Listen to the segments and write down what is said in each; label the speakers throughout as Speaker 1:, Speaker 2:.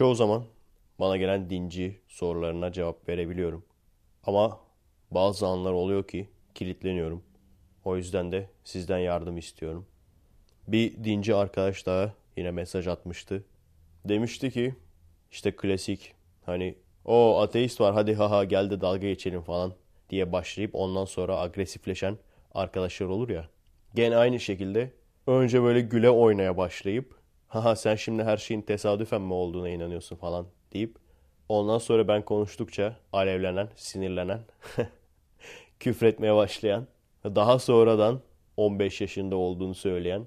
Speaker 1: Çoğu zaman bana gelen dinci sorularına cevap verebiliyorum. Ama bazı anlar oluyor ki kilitleniyorum. O yüzden de sizden yardım istiyorum. Bir dinci arkadaş daha yine mesaj atmıştı. Demişti ki işte klasik hani o ateist var hadi haha gel de dalga geçelim falan diye başlayıp ondan sonra agresifleşen arkadaşlar olur ya. Gene aynı şekilde önce böyle güle oynaya başlayıp haha sen şimdi her şeyin tesadüfen mi olduğuna inanıyorsun falan deyip ondan sonra ben konuştukça alevlenen, sinirlenen, küfretmeye başlayan, daha sonradan 15 yaşında olduğunu söyleyen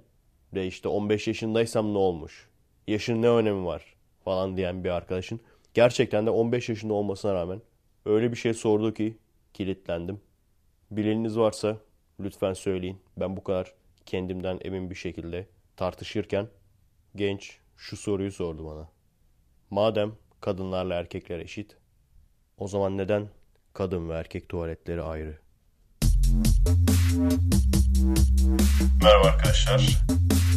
Speaker 1: ve işte 15 yaşındaysam ne olmuş? Yaşın ne önemi var? Falan diyen bir arkadaşın gerçekten de 15 yaşında olmasına rağmen öyle bir şey sordu ki kilitlendim. Bileniniz varsa lütfen söyleyin. Ben bu kadar kendimden emin bir şekilde tartışırken genç şu soruyu sordu bana. Madem kadınlarla erkekler eşit, o zaman neden kadın ve erkek tuvaletleri ayrı? Merhaba arkadaşlar.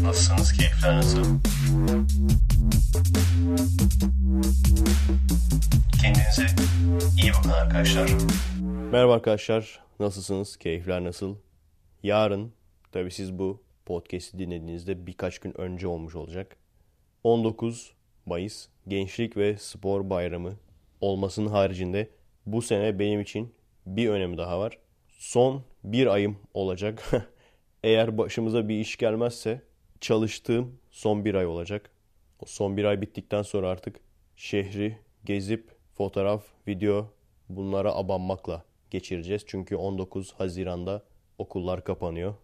Speaker 1: Nasılsınız? Keyifler nasıl? Kendinize iyi bakın arkadaşlar. Merhaba arkadaşlar. Nasılsınız? Keyifler nasıl? Yarın, tabi siz bu podcast'i dinlediğinizde birkaç gün önce olmuş olacak. 19 Mayıs Gençlik ve Spor Bayramı olmasının haricinde bu sene benim için bir önemi daha var. Son bir ayım olacak. Eğer başımıza bir iş gelmezse çalıştığım son bir ay olacak. O son bir ay bittikten sonra artık şehri gezip fotoğraf, video bunlara abanmakla geçireceğiz. Çünkü 19 Haziran'da okullar kapanıyor.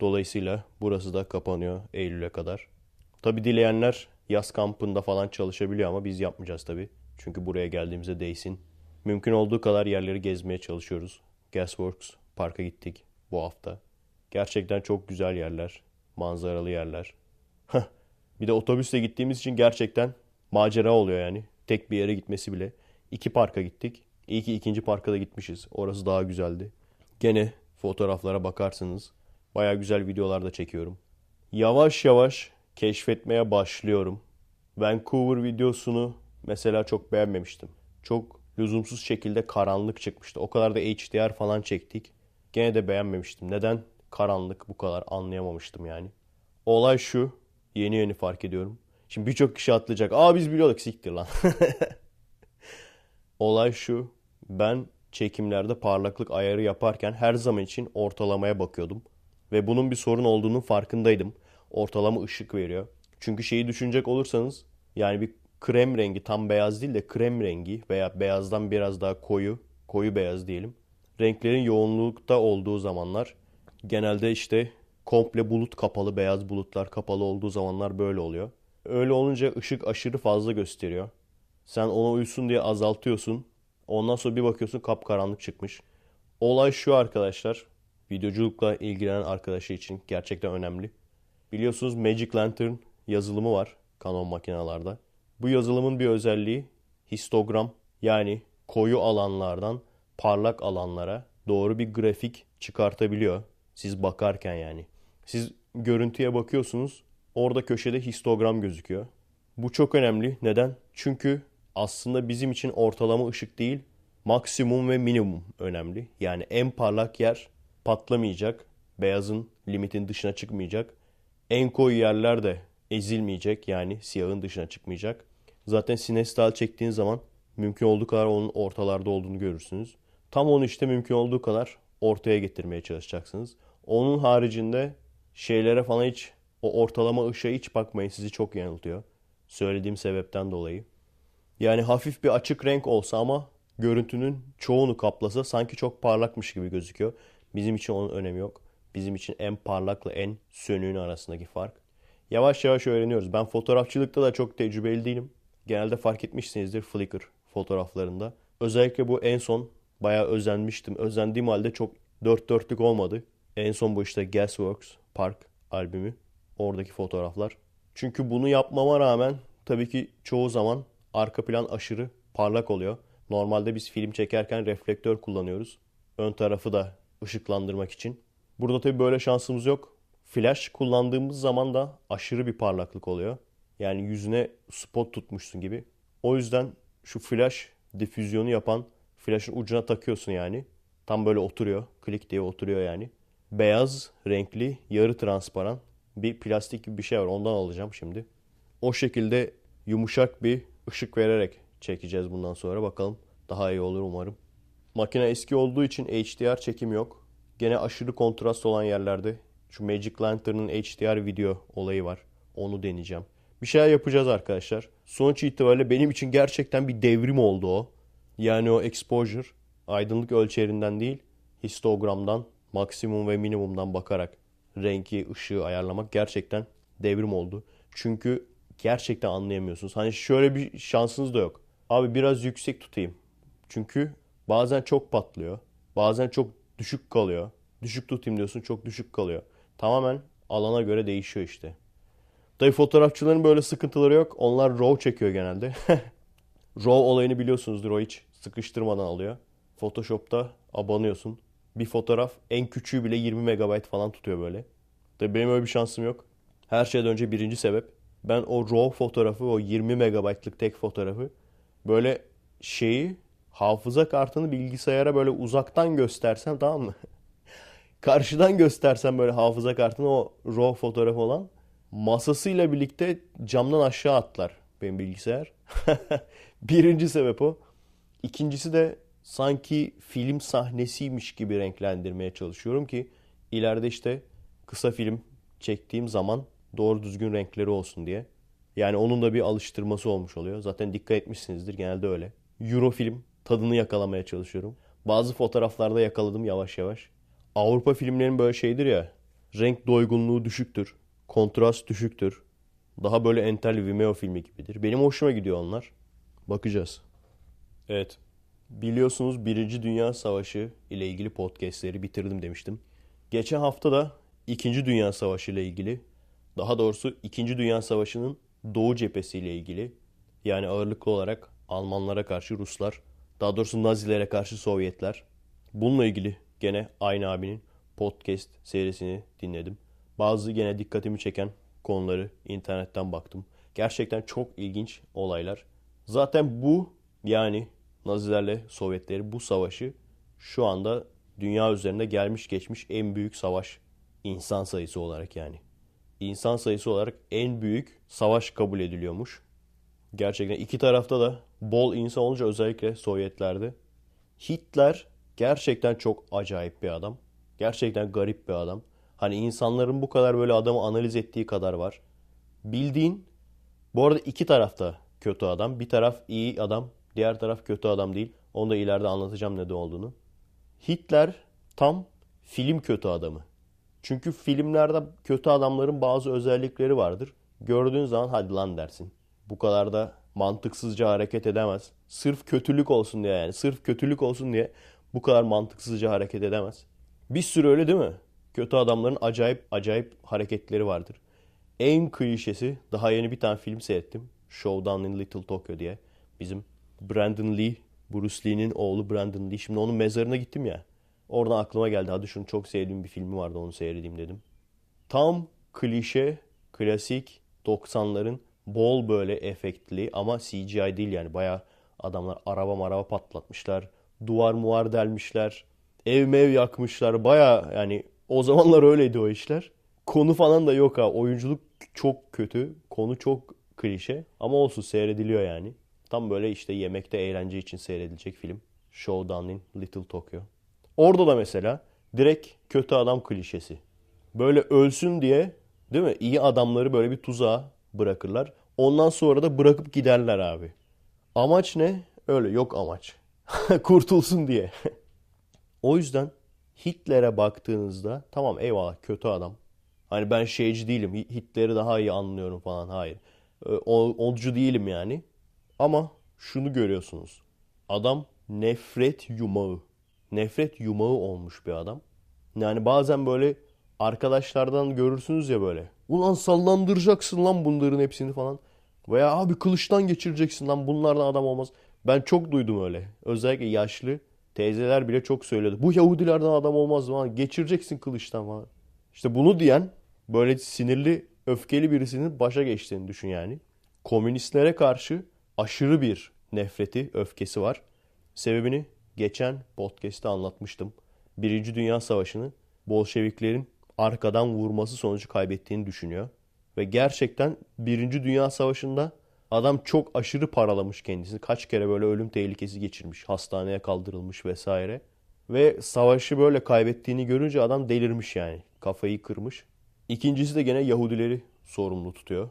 Speaker 1: Dolayısıyla burası da kapanıyor Eylül'e kadar. Tabi dileyenler yaz kampında falan çalışabiliyor ama biz yapmayacağız tabi. Çünkü buraya geldiğimizde değsin. Mümkün olduğu kadar yerleri gezmeye çalışıyoruz. Gasworks Park'a gittik bu hafta. Gerçekten çok güzel yerler. Manzaralı yerler. bir de otobüsle gittiğimiz için gerçekten macera oluyor yani. Tek bir yere gitmesi bile. İki parka gittik. İyi ki ikinci parka da gitmişiz. Orası daha güzeldi. Gene fotoğraflara bakarsınız. Baya güzel videolar da çekiyorum. Yavaş yavaş keşfetmeye başlıyorum. Vancouver videosunu mesela çok beğenmemiştim. Çok lüzumsuz şekilde karanlık çıkmıştı. O kadar da HDR falan çektik. Gene de beğenmemiştim. Neden karanlık bu kadar anlayamamıştım yani. Olay şu. Yeni yeni fark ediyorum. Şimdi birçok kişi atlayacak. Aa biz biliyorduk siktir lan. Olay şu. Ben çekimlerde parlaklık ayarı yaparken her zaman için ortalamaya bakıyordum. Ve bunun bir sorun olduğunun farkındaydım. Ortalama ışık veriyor. Çünkü şeyi düşünecek olursanız yani bir krem rengi tam beyaz değil de krem rengi veya beyazdan biraz daha koyu, koyu beyaz diyelim. Renklerin yoğunlukta olduğu zamanlar genelde işte komple bulut kapalı, beyaz bulutlar kapalı olduğu zamanlar böyle oluyor. Öyle olunca ışık aşırı fazla gösteriyor. Sen ona uysun diye azaltıyorsun. Ondan sonra bir bakıyorsun kapkaranlık çıkmış. Olay şu arkadaşlar. Videoculukla ilgilenen arkadaşı için gerçekten önemli. Biliyorsunuz Magic Lantern yazılımı var Canon makinalarda. Bu yazılımın bir özelliği histogram yani koyu alanlardan parlak alanlara doğru bir grafik çıkartabiliyor. Siz bakarken yani. Siz görüntüye bakıyorsunuz. Orada köşede histogram gözüküyor. Bu çok önemli. Neden? Çünkü aslında bizim için ortalama ışık değil, maksimum ve minimum önemli. Yani en parlak yer patlamayacak, beyazın limitin dışına çıkmayacak. En koyu yerler de ezilmeyecek yani siyahın dışına çıkmayacak. Zaten sinestal çektiğin zaman mümkün olduğu kadar onun ortalarda olduğunu görürsünüz. Tam onu işte mümkün olduğu kadar ortaya getirmeye çalışacaksınız. Onun haricinde şeylere falan hiç o ortalama ışığa hiç bakmayın sizi çok yanıltıyor. Söylediğim sebepten dolayı. Yani hafif bir açık renk olsa ama görüntünün çoğunu kaplasa sanki çok parlakmış gibi gözüküyor. Bizim için onun önemi yok. Bizim için en parlakla en sönüğün arasındaki fark. Yavaş yavaş öğreniyoruz. Ben fotoğrafçılıkta da çok tecrübeli değilim. Genelde fark etmişsinizdir Flickr fotoğraflarında. Özellikle bu en son bayağı özenmiştim. Özendiğim halde çok dört dörtlük olmadı. En son bu işte Gasworks Park albümü. Oradaki fotoğraflar. Çünkü bunu yapmama rağmen tabii ki çoğu zaman arka plan aşırı parlak oluyor. Normalde biz film çekerken reflektör kullanıyoruz. Ön tarafı da ışıklandırmak için. Burada tabii böyle şansımız yok. Flash kullandığımız zaman da aşırı bir parlaklık oluyor. Yani yüzüne spot tutmuşsun gibi. O yüzden şu flash difüzyonu yapan flashın ucuna takıyorsun yani. Tam böyle oturuyor. Klik diye oturuyor yani. Beyaz, renkli, yarı transparan bir plastik gibi bir şey var. Ondan alacağım şimdi. O şekilde yumuşak bir ışık vererek çekeceğiz bundan sonra. Bakalım daha iyi olur umarım. Makine eski olduğu için HDR çekim yok. Gene aşırı kontrast olan yerlerde şu Magic Lantern'ın HDR video olayı var. Onu deneyeceğim. Bir şeyler yapacağız arkadaşlar. Sonuç itibariyle benim için gerçekten bir devrim oldu o. Yani o exposure aydınlık ölçerinden değil histogramdan maksimum ve minimumdan bakarak renki, ışığı ayarlamak gerçekten devrim oldu. Çünkü gerçekten anlayamıyorsunuz. Hani şöyle bir şansınız da yok. Abi biraz yüksek tutayım. Çünkü bazen çok patlıyor. Bazen çok düşük kalıyor. Düşük tutayım diyorsun çok düşük kalıyor. Tamamen alana göre değişiyor işte. Tabi fotoğrafçıların böyle sıkıntıları yok. Onlar RAW çekiyor genelde. RAW olayını biliyorsunuzdur o hiç sıkıştırmadan alıyor. Photoshop'ta abanıyorsun. Bir fotoğraf en küçüğü bile 20 MB falan tutuyor böyle. Tabi benim öyle bir şansım yok. Her şeyden önce birinci sebep. Ben o RAW fotoğrafı, o 20 MB'lık tek fotoğrafı böyle şeyi hafıza kartını bilgisayara böyle uzaktan göstersem tamam mı? Karşıdan göstersem böyle hafıza kartını o RAW fotoğrafı olan masasıyla birlikte camdan aşağı atlar benim bilgisayar. Birinci sebep o. İkincisi de sanki film sahnesiymiş gibi renklendirmeye çalışıyorum ki ileride işte kısa film çektiğim zaman doğru düzgün renkleri olsun diye. Yani onun da bir alıştırması olmuş oluyor. Zaten dikkat etmişsinizdir genelde öyle. Euro film tadını yakalamaya çalışıyorum. Bazı fotoğraflarda yakaladım yavaş yavaş. Avrupa filmlerinin böyle şeydir ya. Renk doygunluğu düşüktür. Kontrast düşüktür. Daha böyle entel Vimeo filmi gibidir. Benim hoşuma gidiyor onlar. Bakacağız. Evet. Biliyorsunuz Birinci Dünya Savaşı ile ilgili podcastleri bitirdim demiştim. Geçen hafta da İkinci Dünya Savaşı ile ilgili, daha doğrusu İkinci Dünya Savaşı'nın Doğu cephesi ile ilgili, yani ağırlıklı olarak Almanlara karşı Ruslar, daha doğrusu Nazilere karşı Sovyetler. Bununla ilgili gene aynı abinin podcast serisini dinledim. Bazı gene dikkatimi çeken konuları internetten baktım. Gerçekten çok ilginç olaylar. Zaten bu yani Nazilerle Sovyetleri bu savaşı şu anda dünya üzerinde gelmiş geçmiş en büyük savaş insan sayısı olarak yani. İnsan sayısı olarak en büyük savaş kabul ediliyormuş. Gerçekten iki tarafta da bol insan olunca özellikle Sovyetlerde. Hitler gerçekten çok acayip bir adam. Gerçekten garip bir adam. Hani insanların bu kadar böyle adamı analiz ettiği kadar var. Bildiğin bu arada iki tarafta kötü adam. Bir taraf iyi adam, diğer taraf kötü adam değil. Onu da ileride anlatacağım neden olduğunu. Hitler tam film kötü adamı. Çünkü filmlerde kötü adamların bazı özellikleri vardır. Gördüğün zaman hadi lan dersin. Bu kadar da mantıksızca hareket edemez. Sırf kötülük olsun diye yani. Sırf kötülük olsun diye bu kadar mantıksızca hareket edemez. Bir sürü öyle değil mi? Kötü adamların acayip acayip hareketleri vardır. En klişesi daha yeni bir tane film seyrettim. Showdown in Little Tokyo diye. Bizim Brandon Lee, Bruce Lee'nin oğlu Brandon Lee. Şimdi onun mezarına gittim ya. Oradan aklıma geldi. Hadi şunu çok sevdiğim bir filmi vardı onu seyredeyim dedim. Tam klişe, klasik 90'ların bol böyle efektli ama CGI değil yani. Baya adamlar araba maraba patlatmışlar. Duvar muvar delmişler. Ev mev yakmışlar. Baya yani o zamanlar öyleydi o işler. Konu falan da yok ha. Oyunculuk çok kötü. Konu çok klişe. Ama olsun seyrediliyor yani. Tam böyle işte yemekte eğlence için seyredilecek film. Showdown in Little Tokyo. Orada da mesela direkt kötü adam klişesi. Böyle ölsün diye değil mi? İyi adamları böyle bir tuzağa bırakırlar. Ondan sonra da bırakıp giderler abi. Amaç ne? Öyle yok amaç. Kurtulsun diye. o yüzden Hitler'e baktığınızda tamam eyvallah kötü adam. Hani ben şeyci değilim. Hitler'i daha iyi anlıyorum falan. Hayır. Olcu değilim yani. Ama şunu görüyorsunuz. Adam nefret yumağı. Nefret yumağı olmuş bir adam. Yani bazen böyle arkadaşlardan görürsünüz ya böyle. Ulan sallandıracaksın lan bunların hepsini falan. Veya abi kılıçtan geçireceksin lan bunlardan adam olmaz. Ben çok duydum öyle. Özellikle yaşlı teyzeler bile çok söyledi. Bu Yahudilerden adam olmaz falan. Geçireceksin kılıçtan falan. İşte bunu diyen böyle sinirli, öfkeli birisinin başa geçtiğini düşün yani. Komünistlere karşı aşırı bir nefreti, öfkesi var. Sebebini geçen podcast'te anlatmıştım. Birinci Dünya Savaşı'nı Bolşeviklerin arkadan vurması sonucu kaybettiğini düşünüyor. Ve gerçekten Birinci Dünya Savaşı'nda adam çok aşırı paralamış kendisini. Kaç kere böyle ölüm tehlikesi geçirmiş, hastaneye kaldırılmış vesaire. Ve savaşı böyle kaybettiğini görünce adam delirmiş yani. Kafayı kırmış. İkincisi de gene Yahudileri sorumlu tutuyor.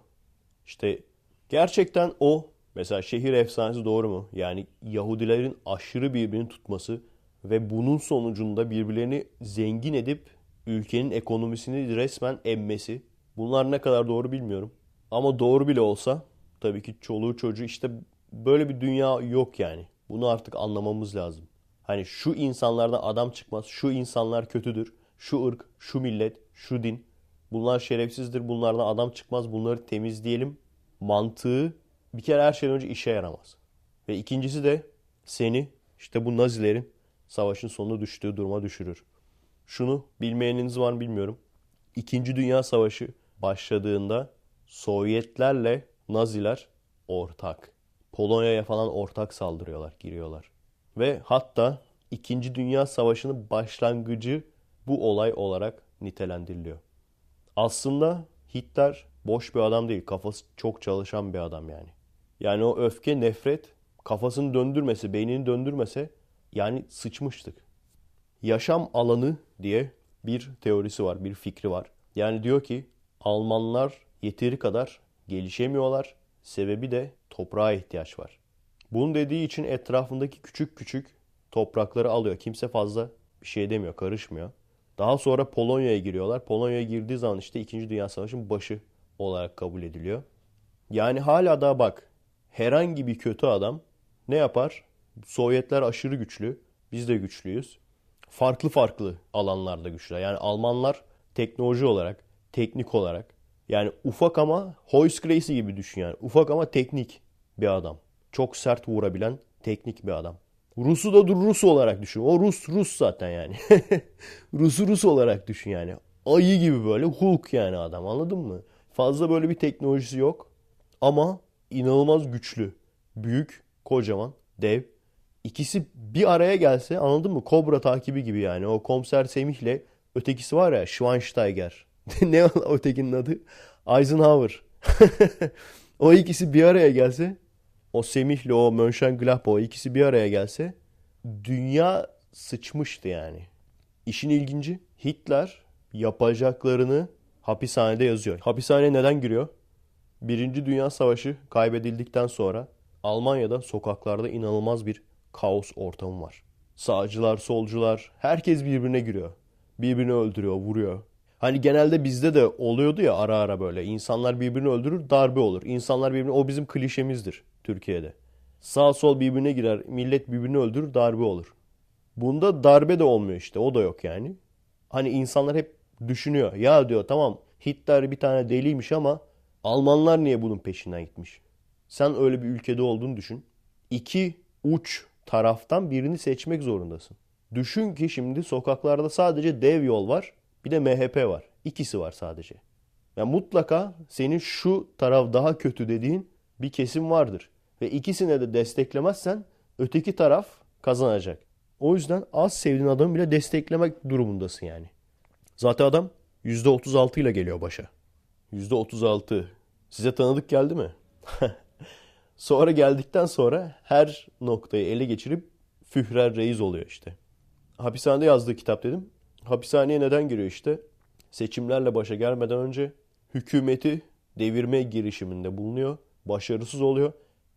Speaker 1: İşte gerçekten o mesela şehir efsanesi doğru mu? Yani Yahudilerin aşırı birbirini tutması ve bunun sonucunda birbirlerini zengin edip ülkenin ekonomisini resmen emmesi. Bunlar ne kadar doğru bilmiyorum. Ama doğru bile olsa tabii ki çoluğu çocuğu işte böyle bir dünya yok yani. Bunu artık anlamamız lazım. Hani şu insanlardan adam çıkmaz, şu insanlar kötüdür, şu ırk, şu millet, şu din. Bunlar şerefsizdir, bunlardan adam çıkmaz, bunları temizleyelim. Mantığı bir kere her şeyden önce işe yaramaz. Ve ikincisi de seni işte bu Nazilerin savaşın sonunda düştüğü duruma düşürür. Şunu bilmeyeniniz var mı bilmiyorum. İkinci Dünya Savaşı başladığında Sovyetlerle Naziler ortak. Polonya'ya falan ortak saldırıyorlar, giriyorlar. Ve hatta İkinci Dünya Savaşı'nın başlangıcı bu olay olarak nitelendiriliyor. Aslında Hitler boş bir adam değil. Kafası çok çalışan bir adam yani. Yani o öfke, nefret kafasını döndürmese, beynini döndürmese yani sıçmıştık. Yaşam alanı diye bir teorisi var, bir fikri var. Yani diyor ki Almanlar yeteri kadar gelişemiyorlar. Sebebi de toprağa ihtiyaç var. Bunu dediği için etrafındaki küçük küçük toprakları alıyor. Kimse fazla bir şey demiyor, karışmıyor. Daha sonra Polonya'ya giriyorlar. Polonya'ya girdiği zaman işte 2. Dünya Savaşı'nın başı olarak kabul ediliyor. Yani hala da bak herhangi bir kötü adam ne yapar? Sovyetler aşırı güçlü. Biz de güçlüyüz. Farklı farklı alanlarda güçlü. Yani Almanlar teknoloji olarak, teknik olarak yani ufak ama Hoyce Gracie gibi düşün yani. Ufak ama teknik bir adam. Çok sert vurabilen teknik bir adam. Rus'u da dur Rus olarak düşün. O Rus Rus zaten yani. Rus'u Rus olarak düşün yani. Ayı gibi böyle Hulk yani adam anladın mı? Fazla böyle bir teknolojisi yok. Ama inanılmaz güçlü. Büyük, kocaman, dev. İkisi bir araya gelse anladın mı? Kobra takibi gibi yani. O komiser Semih'le ötekisi var ya Schweinsteiger. ne ötekinin adı? Eisenhower. o ikisi bir araya gelse o Semih'le o Mönchengladbach ikisi bir araya gelse dünya sıçmıştı yani. İşin ilginci Hitler yapacaklarını hapishanede yazıyor. Hapishaneye neden giriyor? Birinci Dünya Savaşı kaybedildikten sonra Almanya'da sokaklarda inanılmaz bir kaos ortamı var. Sağcılar, solcular, herkes birbirine giriyor. Birbirini öldürüyor, vuruyor. Hani genelde bizde de oluyordu ya ara ara böyle. İnsanlar birbirini öldürür, darbe olur. İnsanlar birbirini, o bizim klişemizdir Türkiye'de. Sağ sol birbirine girer, millet birbirini öldürür, darbe olur. Bunda darbe de olmuyor işte, o da yok yani. Hani insanlar hep düşünüyor. Ya diyor tamam Hitler bir tane deliymiş ama Almanlar niye bunun peşinden gitmiş? Sen öyle bir ülkede olduğunu düşün. İki uç taraftan birini seçmek zorundasın. Düşün ki şimdi sokaklarda sadece dev yol var. Bir de MHP var. İkisi var sadece. Yani mutlaka senin şu taraf daha kötü dediğin bir kesim vardır. Ve ikisine de desteklemezsen öteki taraf kazanacak. O yüzden az sevdiğin adamı bile desteklemek durumundasın yani. Zaten adam %36 ile geliyor başa. %36. Size tanıdık geldi mi? sonra geldikten sonra her noktayı ele geçirip Führer reis oluyor işte. Hapishanede yazdığı kitap dedim. Hapishaneye neden giriyor işte? Seçimlerle başa gelmeden önce hükümeti devirme girişiminde bulunuyor. Başarısız oluyor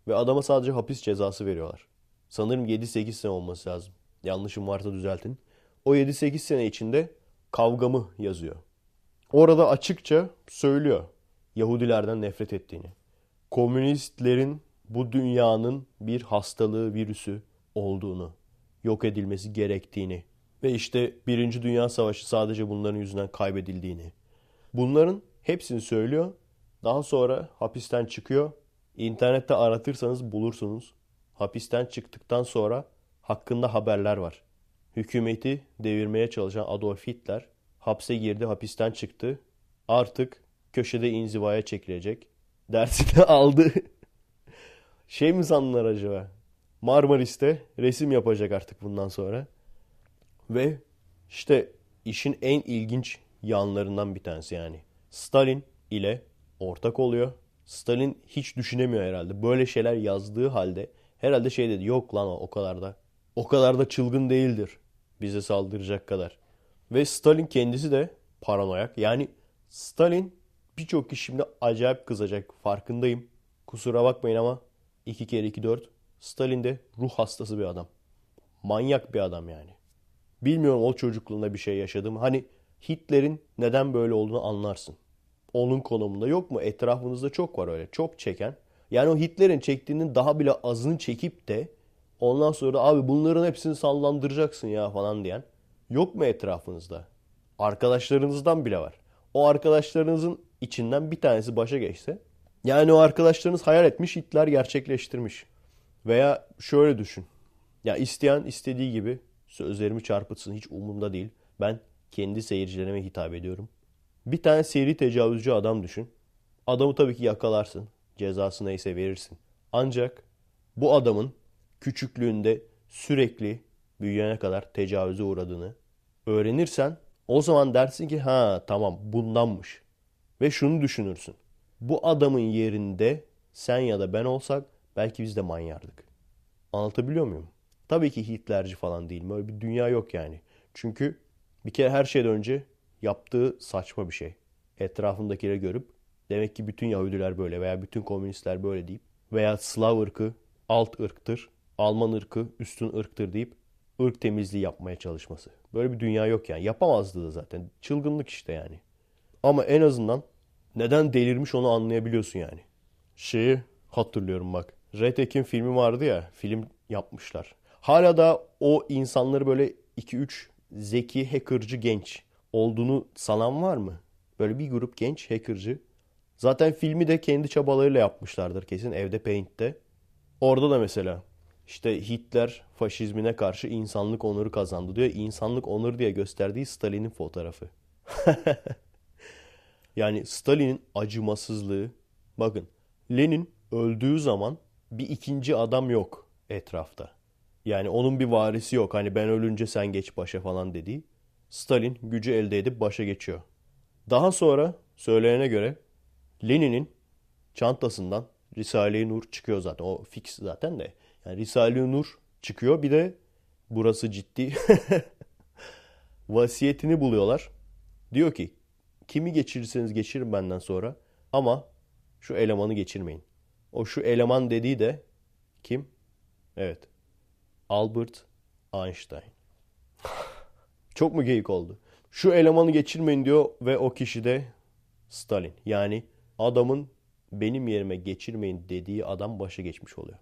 Speaker 1: ve adama sadece hapis cezası veriyorlar. Sanırım 7-8 sene olması lazım. Yanlışım varsa düzeltin. O 7-8 sene içinde kavgamı yazıyor. Orada açıkça söylüyor Yahudilerden nefret ettiğini. Komünistlerin bu dünyanın bir hastalığı, virüsü olduğunu, yok edilmesi gerektiğini ve işte Birinci Dünya Savaşı sadece bunların yüzünden kaybedildiğini. Bunların hepsini söylüyor. Daha sonra hapisten çıkıyor. İnternette aratırsanız bulursunuz. Hapisten çıktıktan sonra hakkında haberler var. Hükümeti devirmeye çalışan Adolf Hitler hapse girdi, hapisten çıktı. Artık köşede inzivaya çekilecek. Dersini aldı. Şey mi sandılar acaba? Marmaris'te resim yapacak artık bundan sonra. Ve işte işin en ilginç yanlarından bir tanesi yani. Stalin ile ortak oluyor. Stalin hiç düşünemiyor herhalde. Böyle şeyler yazdığı halde herhalde şey dedi. Yok lan o, kadar da. O kadar da çılgın değildir. Bize saldıracak kadar. Ve Stalin kendisi de paranoyak. Yani Stalin birçok kişi acayip kızacak. Farkındayım. Kusura bakmayın ama 2 kere 2 4. Stalin de ruh hastası bir adam. Manyak bir adam yani. Bilmiyorum o çocukluğunda bir şey yaşadım. Hani Hitler'in neden böyle olduğunu anlarsın. Onun konumunda yok mu? Etrafınızda çok var öyle. Çok çeken. Yani o Hitler'in çektiğinin daha bile azını çekip de ondan sonra abi bunların hepsini sallandıracaksın ya falan diyen. Yok mu etrafınızda? Arkadaşlarınızdan bile var. O arkadaşlarınızın içinden bir tanesi başa geçse yani o arkadaşlarınız hayal etmiş Hitler gerçekleştirmiş. Veya şöyle düşün. Ya isteyen istediği gibi sözlerimi çarpıtsın hiç umurumda değil. Ben kendi seyircilerime hitap ediyorum. Bir tane seri tecavüzcü adam düşün. Adamı tabii ki yakalarsın. Cezası neyse verirsin. Ancak bu adamın küçüklüğünde sürekli büyüyene kadar tecavüze uğradığını öğrenirsen o zaman dersin ki ha tamam bundanmış. Ve şunu düşünürsün. Bu adamın yerinde sen ya da ben olsak belki biz de manyardık. Anlatabiliyor muyum? Tabii ki Hitlerci falan değil. Böyle bir dünya yok yani. Çünkü bir kere her şeyden önce yaptığı saçma bir şey. Etrafındakileri görüp demek ki bütün Yahudiler böyle veya bütün komünistler böyle deyip veya Slav ırkı alt ırktır, Alman ırkı üstün ırktır deyip ırk temizliği yapmaya çalışması. Böyle bir dünya yok yani. Yapamazdı da zaten. Çılgınlık işte yani. Ama en azından neden delirmiş onu anlayabiliyorsun yani. Şeyi hatırlıyorum bak. Red Ekin filmi vardı ya. Film yapmışlar. Hala da o insanları böyle 2-3 zeki hackercı genç olduğunu sanan var mı? Böyle bir grup genç hackercı. Zaten filmi de kendi çabalarıyla yapmışlardır kesin evde Paint'te. Orada da mesela işte Hitler faşizmine karşı insanlık onuru kazandı diyor. İnsanlık onur diye gösterdiği Stalin'in fotoğrafı. yani Stalin'in acımasızlığı. Bakın Lenin öldüğü zaman bir ikinci adam yok etrafta. Yani onun bir varisi yok. Hani ben ölünce sen geç başa falan dediği. Stalin gücü elde edip başa geçiyor. Daha sonra söyleyene göre Lenin'in çantasından Risale-i Nur çıkıyor zaten. O fix zaten de. Yani Risale-i Nur çıkıyor. Bir de burası ciddi. Vasiyetini buluyorlar. Diyor ki kimi geçirirseniz geçirin benden sonra ama şu elemanı geçirmeyin. O şu eleman dediği de kim? Evet. Albert Einstein. Çok mu geyik oldu? Şu elemanı geçirmeyin diyor ve o kişi de Stalin. Yani adamın benim yerime geçirmeyin dediği adam başa geçmiş oluyor.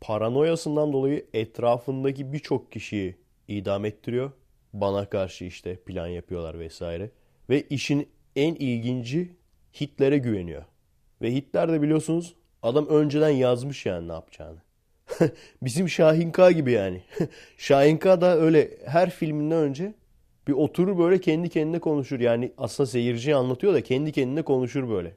Speaker 1: Paranoyasından dolayı etrafındaki birçok kişiyi idam ettiriyor. Bana karşı işte plan yapıyorlar vesaire. Ve işin en ilginci Hitler'e güveniyor. Ve Hitler de biliyorsunuz adam önceden yazmış yani ne yapacağını. Bizim Şahinka gibi yani. Şahinka da öyle her filminden önce bir oturur böyle kendi kendine konuşur. Yani aslında seyirciye anlatıyor da kendi kendine konuşur böyle.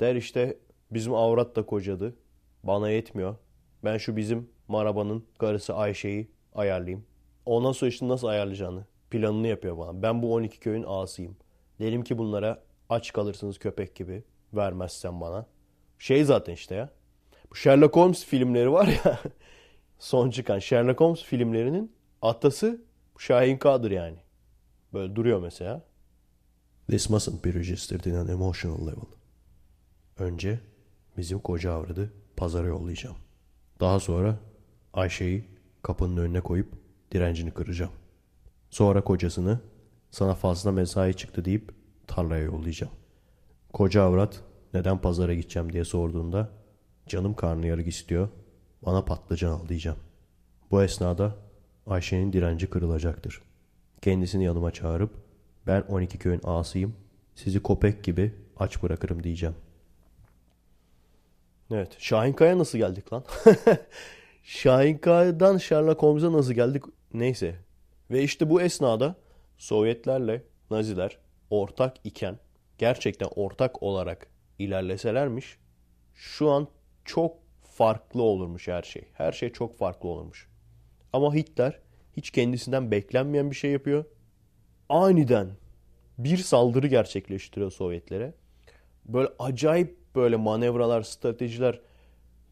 Speaker 1: Der işte bizim avrat da kocadı. Bana yetmiyor. Ben şu bizim Maraba'nın karısı Ayşe'yi ayarlayayım. Ondan sonra işte nasıl ayarlayacağını planını yapıyor bana. Ben bu 12 köyün ağasıyım. Dedim ki bunlara aç kalırsınız köpek gibi. Vermezsen bana. Şey zaten işte ya. Bu Sherlock Holmes filmleri var ya. son çıkan Sherlock Holmes filmlerinin atası Şahin K'dır yani. Böyle duruyor mesela. This mustn't be registered in an emotional level. Önce bizim koca avradı pazara yollayacağım. Daha sonra Ayşe'yi kapının önüne koyup direncini kıracağım. Sonra kocasını sana fazla mesai çıktı deyip tarlaya yollayacağım. Koca avrat neden pazara gideceğim diye sorduğunda canım karnıyarık istiyor bana patlıcan al diyeceğim. Bu esnada Ayşe'nin direnci kırılacaktır. Kendisini yanıma çağırıp ben 12 köyün ağasıyım sizi köpek gibi aç bırakırım diyeceğim. Evet. Şahinkaya nasıl geldik lan? Şahinkaya'dan Sherlock Holmes'a nasıl geldik? Neyse. Ve işte bu esnada Sovyetlerle Naziler ortak iken gerçekten ortak olarak ilerleselermiş şu an çok farklı olurmuş her şey. Her şey çok farklı olurmuş. Ama Hitler hiç kendisinden beklenmeyen bir şey yapıyor. Aniden bir saldırı gerçekleştiriyor Sovyetlere. Böyle acayip böyle manevralar, stratejiler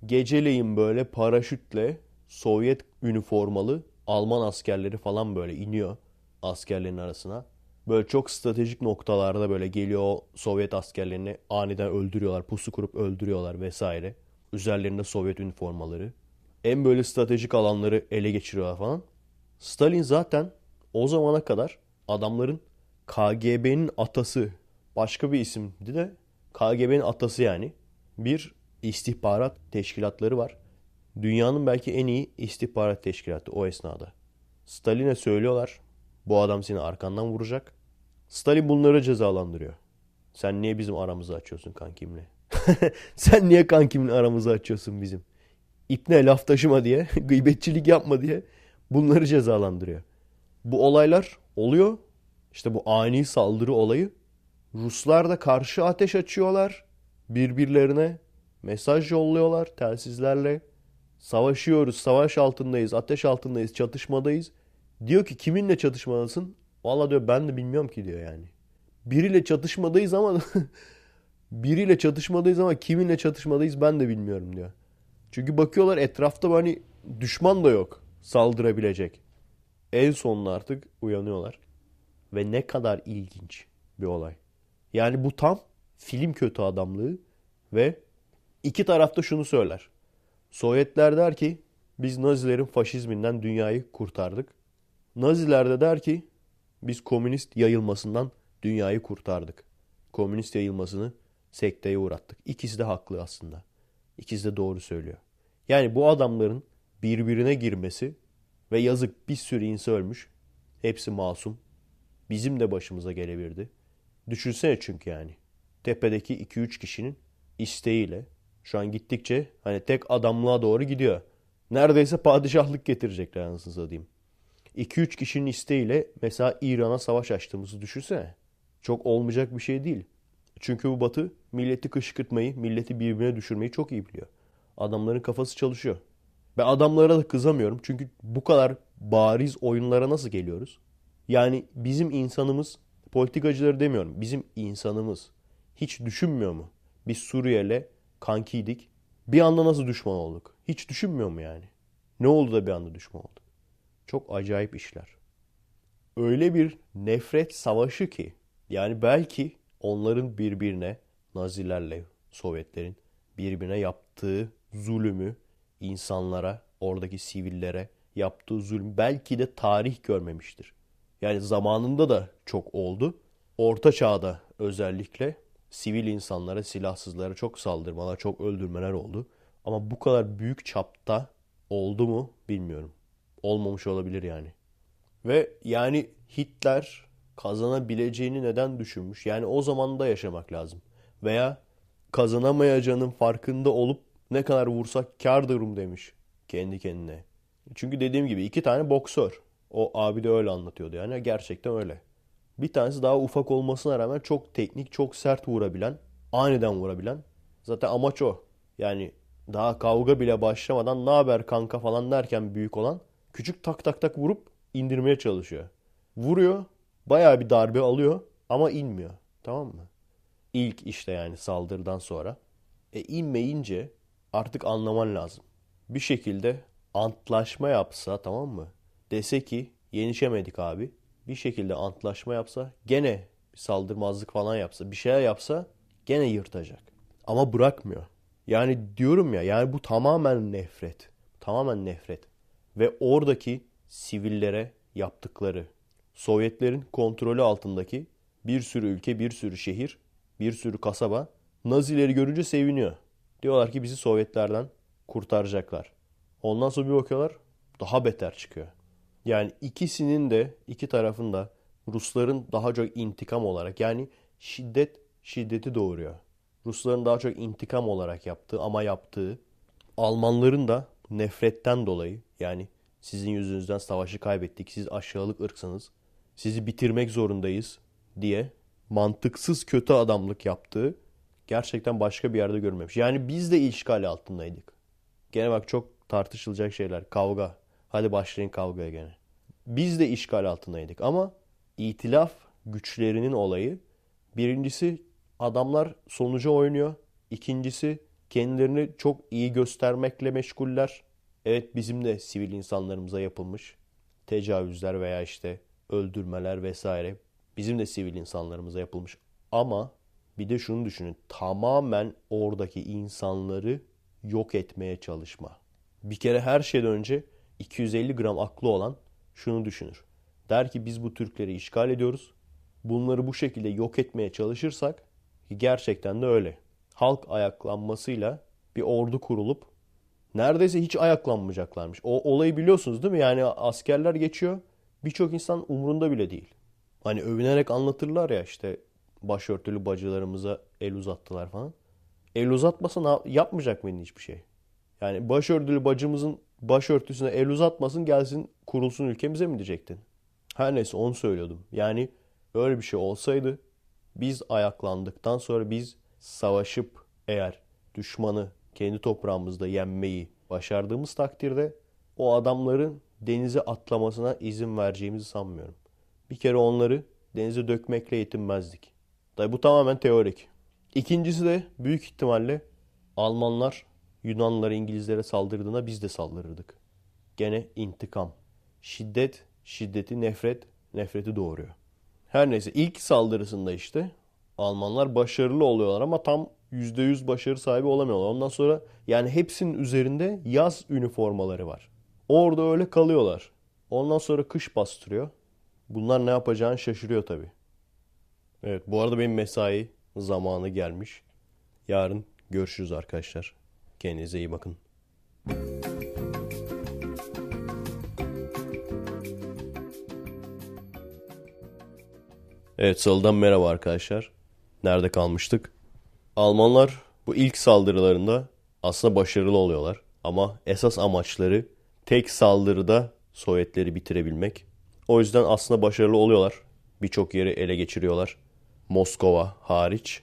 Speaker 1: geceleyin böyle paraşütle Sovyet üniformalı Alman askerleri falan böyle iniyor askerlerin arasına. Böyle çok stratejik noktalarda böyle geliyor Sovyet askerlerini aniden öldürüyorlar. Pusu kurup öldürüyorlar vesaire. Üzerlerinde Sovyet üniformaları. En böyle stratejik alanları ele geçiriyorlar falan. Stalin zaten o zamana kadar adamların KGB'nin atası başka bir isimdi de KGB'nin atası yani. Bir istihbarat teşkilatları var. Dünyanın belki en iyi istihbarat teşkilatı o esnada. Stalin'e söylüyorlar. Bu adam seni arkandan vuracak. Stalin bunları cezalandırıyor. Sen niye bizim aramızı açıyorsun kankimle? Sen niye kankimle aramızı açıyorsun bizim? İpne laf taşıma diye, gıybetçilik yapma diye bunları cezalandırıyor. Bu olaylar oluyor. İşte bu ani saldırı olayı. Ruslar da karşı ateş açıyorlar. Birbirlerine mesaj yolluyorlar telsizlerle. Savaşıyoruz, savaş altındayız, ateş altındayız, çatışmadayız. Diyor ki kiminle çatışmadasın? Valla diyor ben de bilmiyorum ki diyor yani. Biriyle çatışmadayız ama biriyle çatışmadayız ama kiminle çatışmadayız ben de bilmiyorum diyor. Çünkü bakıyorlar etrafta hani düşman da yok saldırabilecek. En sonunda artık uyanıyorlar. Ve ne kadar ilginç bir olay. Yani bu tam film kötü adamlığı ve iki tarafta şunu söyler. Sovyetler der ki biz Nazilerin faşizminden dünyayı kurtardık. Naziler de der ki biz komünist yayılmasından dünyayı kurtardık. Komünist yayılmasını sekteye uğrattık. İkisi de haklı aslında. İkisi de doğru söylüyor. Yani bu adamların birbirine girmesi ve yazık bir sürü insan ölmüş. Hepsi masum. Bizim de başımıza gelebilirdi. Düşünsene çünkü yani. Tepedeki 2-3 kişinin isteğiyle şu an gittikçe hani tek adamlığa doğru gidiyor. Neredeyse padişahlık getirecekler anasını satayım. 2-3 kişinin isteğiyle mesela İran'a savaş açtığımızı düşünsene. Çok olmayacak bir şey değil. Çünkü bu batı milleti kışkırtmayı, milleti birbirine düşürmeyi çok iyi biliyor. Adamların kafası çalışıyor. Ben adamlara da kızamıyorum. Çünkü bu kadar bariz oyunlara nasıl geliyoruz? Yani bizim insanımız, politikacıları demiyorum, bizim insanımız hiç düşünmüyor mu? Biz Suriye'yle kankiydik. Bir anda nasıl düşman olduk? Hiç düşünmüyor mu yani? Ne oldu da bir anda düşman olduk? Çok acayip işler. Öyle bir nefret savaşı ki yani belki onların birbirine Nazilerle Sovyetlerin birbirine yaptığı zulümü insanlara, oradaki sivillere yaptığı zulüm belki de tarih görmemiştir. Yani zamanında da çok oldu. Orta çağda özellikle sivil insanlara, silahsızlara çok saldırmalar, çok öldürmeler oldu. Ama bu kadar büyük çapta oldu mu bilmiyorum. Olmamış olabilir yani. Ve yani Hitler kazanabileceğini neden düşünmüş? Yani o zaman da yaşamak lazım. Veya kazanamayacağının farkında olup ne kadar vursak kardır demiş kendi kendine. Çünkü dediğim gibi iki tane boksör. O abi de öyle anlatıyordu yani gerçekten öyle. Bir tanesi daha ufak olmasına rağmen çok teknik, çok sert vurabilen, aniden vurabilen. Zaten amaç o. Yani daha kavga bile başlamadan ne haber kanka falan derken büyük olan küçük tak tak tak vurup indirmeye çalışıyor. Vuruyor, bayağı bir darbe alıyor ama inmiyor. Tamam mı? İlk işte yani saldırıdan sonra. E inmeyince artık anlaman lazım. Bir şekilde antlaşma yapsa tamam mı? Dese ki yenişemedik abi. Bir şekilde antlaşma yapsa gene bir saldırmazlık falan yapsa bir şeyler yapsa gene yırtacak. Ama bırakmıyor. Yani diyorum ya yani bu tamamen nefret. Tamamen nefret. Ve oradaki sivillere yaptıkları Sovyetlerin kontrolü altındaki bir sürü ülke, bir sürü şehir, bir sürü kasaba Nazileri görünce seviniyor. Diyorlar ki bizi Sovyetlerden kurtaracaklar. Ondan sonra bir bakıyorlar daha beter çıkıyor. Yani ikisinin de iki tarafın da Rusların daha çok intikam olarak yani şiddet şiddeti doğuruyor. Rusların daha çok intikam olarak yaptığı ama yaptığı Almanların da nefretten dolayı yani sizin yüzünüzden savaşı kaybettik siz aşağılık ırksanız sizi bitirmek zorundayız diye mantıksız kötü adamlık yaptığı gerçekten başka bir yerde görmemiş. Yani biz de işgal altındaydık. Gene bak çok tartışılacak şeyler. Kavga. Hadi başlayın kavgaya gene. Biz de işgal altındaydık ama itilaf güçlerinin olayı birincisi adamlar sonuca oynuyor. İkincisi kendilerini çok iyi göstermekle meşguller. Evet bizim de sivil insanlarımıza yapılmış tecavüzler veya işte öldürmeler vesaire bizim de sivil insanlarımıza yapılmış. Ama bir de şunu düşünün. Tamamen oradaki insanları yok etmeye çalışma. Bir kere her şeyden önce 250 gram aklı olan şunu düşünür. Der ki biz bu Türkleri işgal ediyoruz. Bunları bu şekilde yok etmeye çalışırsak gerçekten de öyle. Halk ayaklanmasıyla bir ordu kurulup neredeyse hiç ayaklanmayacaklarmış. O olayı biliyorsunuz değil mi? Yani askerler geçiyor. Birçok insan umrunda bile değil. Hani övünerek anlatırlar ya işte başörtülü bacılarımıza el uzattılar falan. El uzatmasa yapmayacak mıydın hiçbir şey? Yani başörtülü bacımızın başörtüsüne el uzatmasın gelsin kurulsun ülkemize mi diyecektin? Her neyse onu söylüyordum. Yani öyle bir şey olsaydı biz ayaklandıktan sonra biz savaşıp eğer düşmanı kendi toprağımızda yenmeyi başardığımız takdirde o adamların denize atlamasına izin vereceğimizi sanmıyorum. Bir kere onları denize dökmekle yetinmezdik. Tabi bu tamamen teorik. İkincisi de büyük ihtimalle Almanlar Yunanlılara İngilizlere saldırdığında biz de saldırırdık. Gene intikam. Şiddet, şiddeti nefret, nefreti doğuruyor. Her neyse ilk saldırısında işte Almanlar başarılı oluyorlar ama tam %100 başarı sahibi olamıyorlar. Ondan sonra yani hepsinin üzerinde yaz üniformaları var. Orada öyle kalıyorlar. Ondan sonra kış bastırıyor. Bunlar ne yapacağını şaşırıyor tabii. Evet bu arada benim mesai zamanı gelmiş. Yarın görüşürüz arkadaşlar. Kendinize iyi bakın. Evet salıdan merhaba arkadaşlar. Nerede kalmıştık? Almanlar bu ilk saldırılarında aslında başarılı oluyorlar. Ama esas amaçları tek saldırıda Sovyetleri bitirebilmek. O yüzden aslında başarılı oluyorlar. Birçok yeri ele geçiriyorlar. Moskova hariç.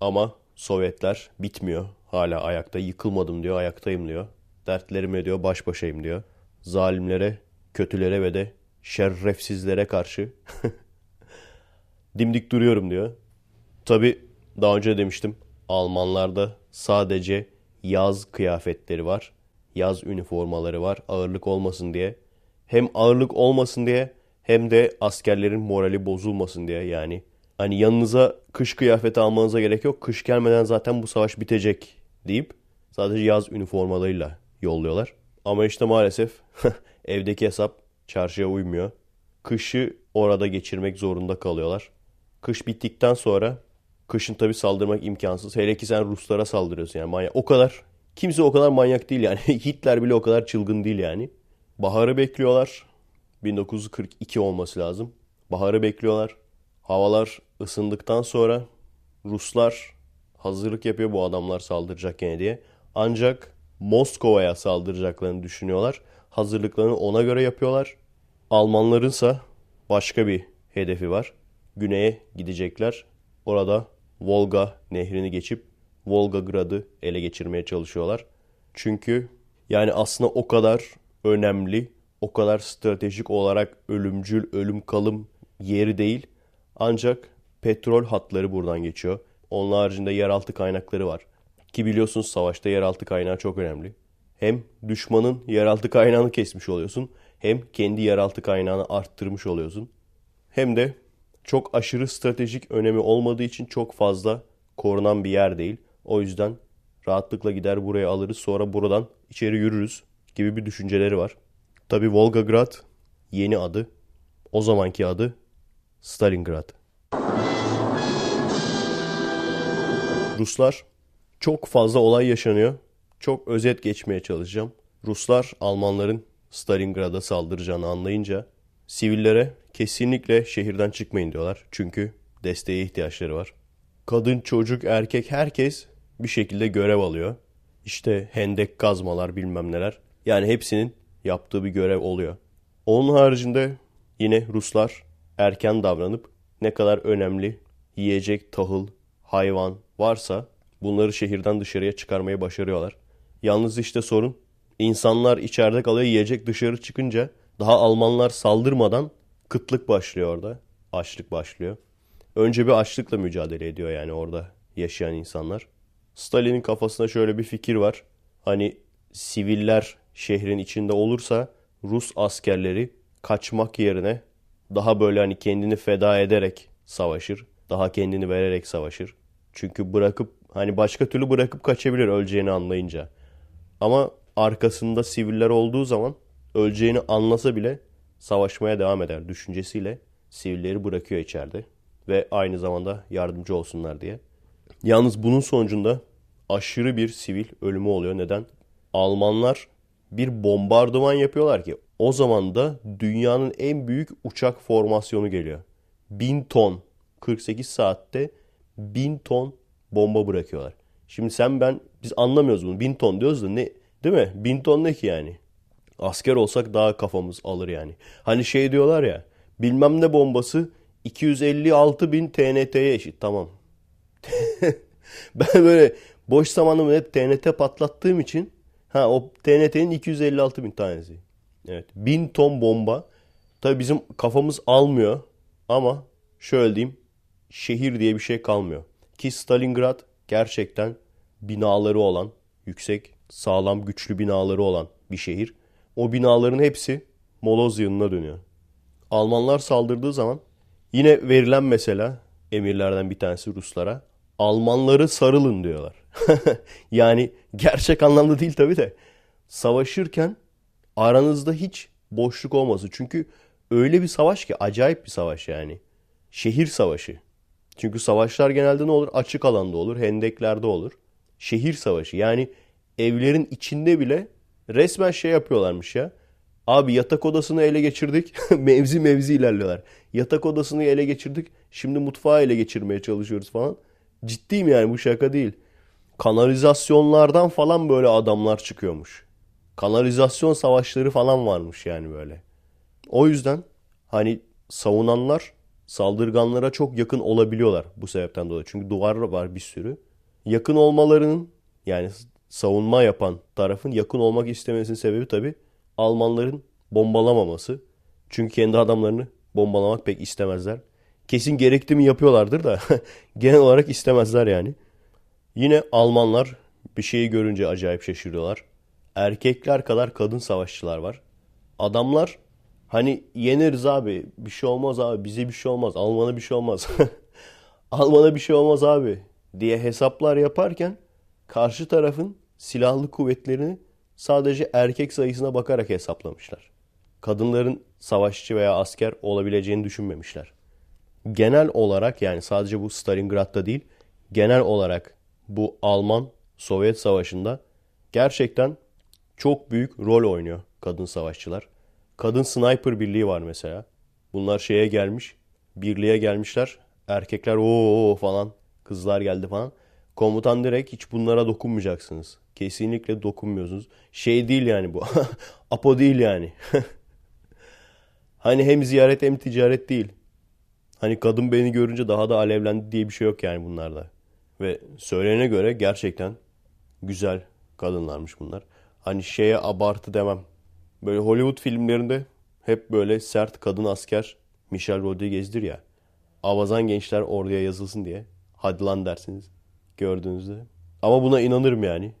Speaker 1: Ama Sovyetler bitmiyor. Hala ayakta yıkılmadım diyor, ayaktayım diyor. Dertlerime diyor, baş başayım diyor. Zalimlere, kötülere ve de şerrefsizlere karşı dimdik duruyorum diyor. Tabi daha önce demiştim Almanlarda sadece yaz kıyafetleri var. Yaz üniformaları var ağırlık olmasın diye. Hem ağırlık olmasın diye hem de askerlerin morali bozulmasın diye yani. Hani yanınıza kış kıyafeti almanıza gerek yok. Kış gelmeden zaten bu savaş bitecek deyip sadece yaz üniformalarıyla yolluyorlar. Ama işte maalesef evdeki hesap çarşıya uymuyor. Kışı orada geçirmek zorunda kalıyorlar. Kış bittikten sonra kışın tabi saldırmak imkansız. Hele ki sen Ruslara saldırıyorsun yani manyak. O kadar kimse o kadar manyak değil yani. Hitler bile o kadar çılgın değil yani. Baharı bekliyorlar. 1942 olması lazım. Baharı bekliyorlar. Havalar ısındıktan sonra Ruslar hazırlık yapıyor bu adamlar saldıracak gene diye. Ancak Moskova'ya saldıracaklarını düşünüyorlar. Hazırlıklarını ona göre yapıyorlar. Almanlarınsa başka bir hedefi var. Güneye gidecekler. Orada Volga nehrini geçip Volgagrad'ı ele geçirmeye çalışıyorlar. Çünkü yani aslında o kadar önemli, o kadar stratejik olarak ölümcül, ölüm kalım yeri değil. Ancak petrol hatları buradan geçiyor. Onun haricinde yeraltı kaynakları var. Ki biliyorsunuz savaşta yeraltı kaynağı çok önemli. Hem düşmanın yeraltı kaynağını kesmiş oluyorsun. Hem kendi yeraltı kaynağını arttırmış oluyorsun. Hem de çok aşırı stratejik önemi olmadığı için çok fazla korunan bir yer değil. O yüzden rahatlıkla gider buraya alırız sonra buradan içeri yürürüz gibi bir düşünceleri var. Tabi Volgograd yeni adı. O zamanki adı Stalingrad. Ruslar çok fazla olay yaşanıyor. Çok özet geçmeye çalışacağım. Ruslar Almanların Stalingrad'a saldıracağını anlayınca sivillere kesinlikle şehirden çıkmayın diyorlar. Çünkü desteğe ihtiyaçları var. Kadın, çocuk, erkek herkes bir şekilde görev alıyor. İşte hendek kazmalar bilmem neler. Yani hepsinin yaptığı bir görev oluyor. Onun haricinde yine Ruslar erken davranıp ne kadar önemli yiyecek, tahıl, hayvan varsa bunları şehirden dışarıya çıkarmayı başarıyorlar. Yalnız işte sorun İnsanlar içeride kalıyor yiyecek dışarı çıkınca daha Almanlar saldırmadan kıtlık başlıyor orada. Açlık başlıyor. Önce bir açlıkla mücadele ediyor yani orada yaşayan insanlar. Stalin'in kafasında şöyle bir fikir var. Hani siviller şehrin içinde olursa Rus askerleri kaçmak yerine daha böyle hani kendini feda ederek savaşır. Daha kendini vererek savaşır. Çünkü bırakıp hani başka türlü bırakıp kaçabilir öleceğini anlayınca. Ama arkasında siviller olduğu zaman öleceğini anlasa bile savaşmaya devam eder düşüncesiyle sivilleri bırakıyor içeride ve aynı zamanda yardımcı olsunlar diye. Yalnız bunun sonucunda aşırı bir sivil ölümü oluyor. Neden? Almanlar bir bombardıman yapıyorlar ki o zaman da dünyanın en büyük uçak formasyonu geliyor. 1000 ton 48 saatte 1000 ton bomba bırakıyorlar. Şimdi sen ben biz anlamıyoruz bunu. 1000 ton diyoruz da ne değil mi? 1000 ton ne ki yani? Asker olsak daha kafamız alır yani. Hani şey diyorlar ya bilmem ne bombası 256 bin TNT'ye eşit. Tamam. ben böyle boş zamanımı hep TNT patlattığım için ha o TNT'nin 256 bin tanesi. Evet. 1000 ton bomba. Tabii bizim kafamız almıyor ama şöyle diyeyim şehir diye bir şey kalmıyor. Ki Stalingrad gerçekten binaları olan, yüksek, sağlam, güçlü binaları olan bir şehir. O binaların hepsi moloz yığınına dönüyor. Almanlar saldırdığı zaman yine verilen mesela emirlerden bir tanesi Ruslara Almanları sarılın diyorlar. yani gerçek anlamda değil tabii de savaşırken aranızda hiç boşluk olması. Çünkü öyle bir savaş ki acayip bir savaş yani. Şehir savaşı. Çünkü savaşlar genelde ne olur? Açık alanda olur, hendeklerde olur. Şehir savaşı yani evlerin içinde bile resmen şey yapıyorlarmış ya. Abi yatak odasını ele geçirdik. mevzi mevzi ilerliyorlar. Yatak odasını ele geçirdik. Şimdi mutfağı ele geçirmeye çalışıyoruz falan. Ciddiyim yani bu şaka değil. Kanalizasyonlardan falan böyle adamlar çıkıyormuş. Kanalizasyon savaşları falan varmış yani böyle. O yüzden hani savunanlar saldırganlara çok yakın olabiliyorlar bu sebepten dolayı. Çünkü duvar var bir sürü. Yakın olmalarının yani savunma yapan tarafın yakın olmak istemesinin sebebi tabii Almanların bombalamaması. Çünkü kendi adamlarını bombalamak pek istemezler. Kesin gerekti mi yapıyorlardır da genel olarak istemezler yani. Yine Almanlar bir şeyi görünce acayip şaşırıyorlar. Erkekler kadar kadın savaşçılar var. Adamlar hani yeneriz abi bir şey olmaz abi bize bir şey olmaz Alman'a bir şey olmaz. Alman'a bir şey olmaz abi diye hesaplar yaparken karşı tarafın silahlı kuvvetlerini sadece erkek sayısına bakarak hesaplamışlar. Kadınların savaşçı veya asker olabileceğini düşünmemişler. Genel olarak yani sadece bu Stalingrad'da değil, genel olarak bu Alman-Sovyet savaşında gerçekten çok büyük rol oynuyor kadın savaşçılar. Kadın sniper birliği var mesela. Bunlar şeye gelmiş, birliğe gelmişler. Erkekler o falan, kızlar geldi falan. Komutan direkt hiç bunlara dokunmayacaksınız. Kesinlikle dokunmuyorsunuz. Şey değil yani bu. Apo değil yani. hani hem ziyaret hem ticaret değil. Hani kadın beni görünce daha da alevlendi diye bir şey yok yani bunlarda. Ve söylene göre gerçekten güzel kadınlarmış bunlar. Hani şeye abartı demem. Böyle Hollywood filmlerinde hep böyle sert kadın asker Michelle Rodriguez'dir ya. Avazan gençler oraya yazılsın diye. Hadi lan dersiniz gördüğünüzde. Ama buna inanırım yani.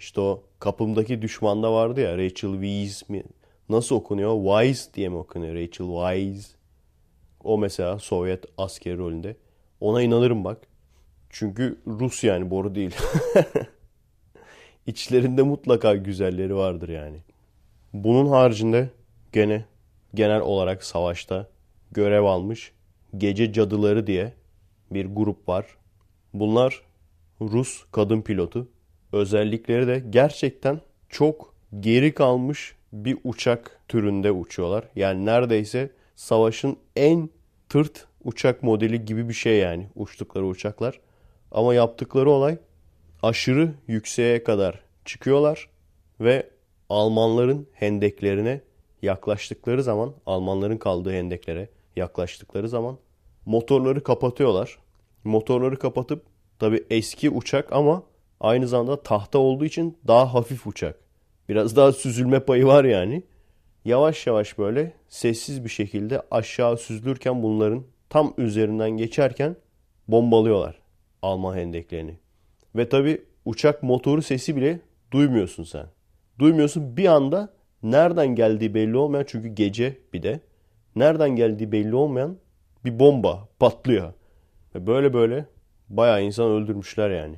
Speaker 1: İşte o kapımdaki düşmanda vardı ya Rachel Weisz mi? Nasıl okunuyor? Wise diye mi okunuyor? Rachel Weisz. O mesela Sovyet askeri rolünde. Ona inanırım bak. Çünkü Rus yani boru değil. İçlerinde mutlaka güzelleri vardır yani. Bunun haricinde gene genel olarak savaşta görev almış gece cadıları diye bir grup var. Bunlar Rus kadın pilotu. Özellikleri de gerçekten çok geri kalmış bir uçak türünde uçuyorlar. Yani neredeyse savaşın en tırt uçak modeli gibi bir şey yani uçtukları uçaklar. Ama yaptıkları olay aşırı yükseğe kadar çıkıyorlar ve Almanların hendeklerine yaklaştıkları zaman, Almanların kaldığı hendeklere yaklaştıkları zaman motorları kapatıyorlar. Motorları kapatıp tabi eski uçak ama aynı zamanda tahta olduğu için daha hafif uçak. Biraz daha süzülme payı var yani. Yavaş yavaş böyle sessiz bir şekilde aşağı süzülürken bunların tam üzerinden geçerken bombalıyorlar Alman hendeklerini. Ve tabi uçak motoru sesi bile duymuyorsun sen. Duymuyorsun bir anda nereden geldiği belli olmayan çünkü gece bir de nereden geldiği belli olmayan bir bomba patlıyor. Ve böyle böyle bayağı insan öldürmüşler yani.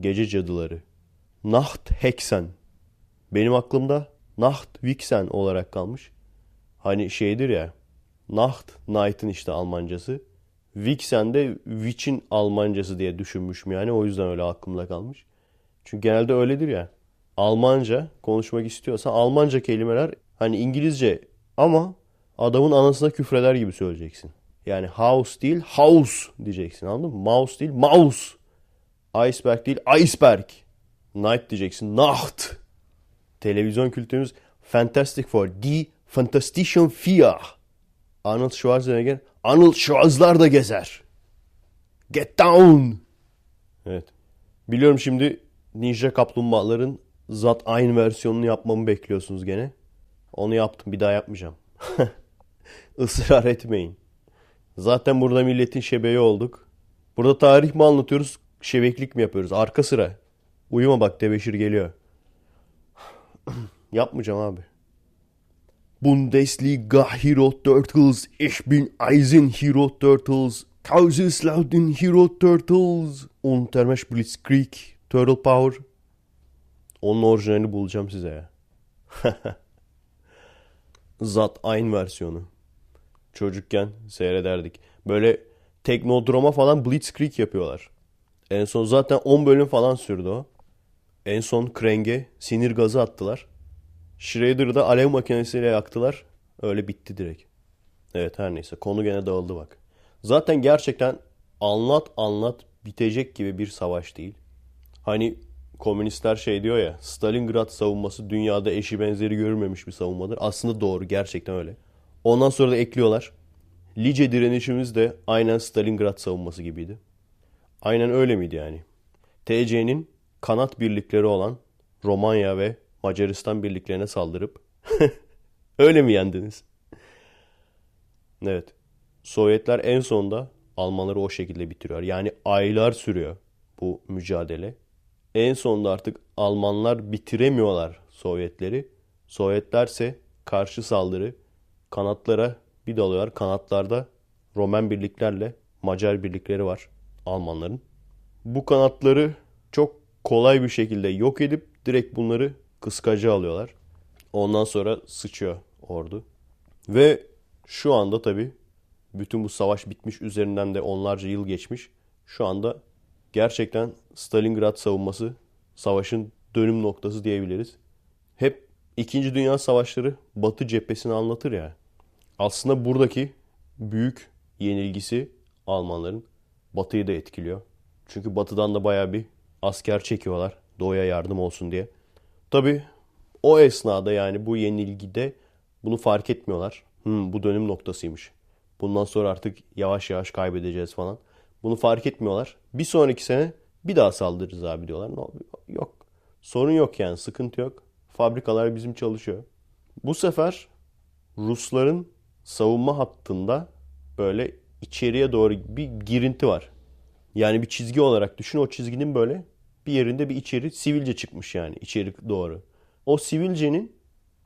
Speaker 1: Gece cadıları. Nacht Hexen. Benim aklımda Nacht Vixen olarak kalmış. Hani şeydir ya. Nacht, Night'ın işte Almancası. Vixen de Witch'in Almancası diye düşünmüşüm yani. O yüzden öyle aklımda kalmış. Çünkü genelde öyledir ya. Almanca konuşmak istiyorsan Almanca kelimeler hani İngilizce ama adamın anasına küfreder gibi söyleyeceksin. Yani house değil house diyeceksin anladın mı? Mouse değil mouse. Iceberg değil iceberg. Night diyeceksin. Nacht. Televizyon kültürümüz Fantastic Four. Die Fantastischen Vier. Arnold Schwarzenegger. Arnold Schwarzlar da gezer. Get down. Evet. Biliyorum şimdi Ninja Kaplumbağaların zat aynı versiyonunu yapmamı bekliyorsunuz gene. Onu yaptım. Bir daha yapmayacağım. Israr etmeyin. Zaten burada milletin şebeği olduk. Burada tarih mi anlatıyoruz, şebeklik mi yapıyoruz? Arka sıra. Uyuma bak Tebeşir geliyor. Yapmayacağım abi. Bundesliga Hero Turtles. Ich bin Eisen Hero Turtles. Kaiserslautern Hero Turtles. Untermesh Blitzkrieg. Turtle Power. Onun orijinalini bulacağım size ya. Zat aynı versiyonu. Çocukken seyrederdik. Böyle Teknodrom'a falan Blitzkrieg yapıyorlar. En son zaten 10 bölüm falan sürdü o. En son Krang'e sinir gazı attılar. Shredder'ı da alev makinesiyle yaktılar. Öyle bitti direkt. Evet her neyse konu gene dağıldı bak. Zaten gerçekten anlat anlat bitecek gibi bir savaş değil. Hani komünistler şey diyor ya Stalingrad savunması dünyada eşi benzeri görülmemiş bir savunmadır. Aslında doğru gerçekten öyle. Ondan sonra da ekliyorlar. Lice direnişimiz de aynen Stalingrad savunması gibiydi. Aynen öyle miydi yani? TC'nin kanat birlikleri olan Romanya ve Macaristan birliklerine saldırıp öyle mi yendiniz? Evet. Sovyetler en sonunda Almanları o şekilde bitiriyor. Yani aylar sürüyor bu mücadele. En sonunda artık Almanlar bitiremiyorlar Sovyetleri. Sovyetlerse karşı saldırı kanatlara bir dalıyorlar. Kanatlarda Roman birliklerle Macar birlikleri var Almanların. Bu kanatları çok kolay bir şekilde yok edip direkt bunları kıskacı alıyorlar. Ondan sonra sıçıyor ordu. Ve şu anda tabi bütün bu savaş bitmiş üzerinden de onlarca yıl geçmiş. Şu anda gerçekten Stalingrad savunması savaşın dönüm noktası diyebiliriz. Hep İkinci Dünya Savaşları Batı cephesini anlatır ya. Aslında buradaki büyük yenilgisi Almanların Batı'yı da etkiliyor. Çünkü Batı'dan da baya bir asker çekiyorlar Doğu'ya yardım olsun diye. Tabi o esnada yani bu yenilgide bunu fark etmiyorlar. Hmm, bu dönüm noktasıymış. Bundan sonra artık yavaş yavaş kaybedeceğiz falan. Bunu fark etmiyorlar. Bir sonraki sene bir daha saldırırız abi diyorlar. No, yok. Sorun yok yani sıkıntı yok. Fabrikalar bizim çalışıyor. Bu sefer Rusların savunma hattında böyle içeriye doğru bir girinti var. Yani bir çizgi olarak düşün o çizginin böyle bir yerinde bir içeri sivilce çıkmış yani içeri doğru. O sivilcenin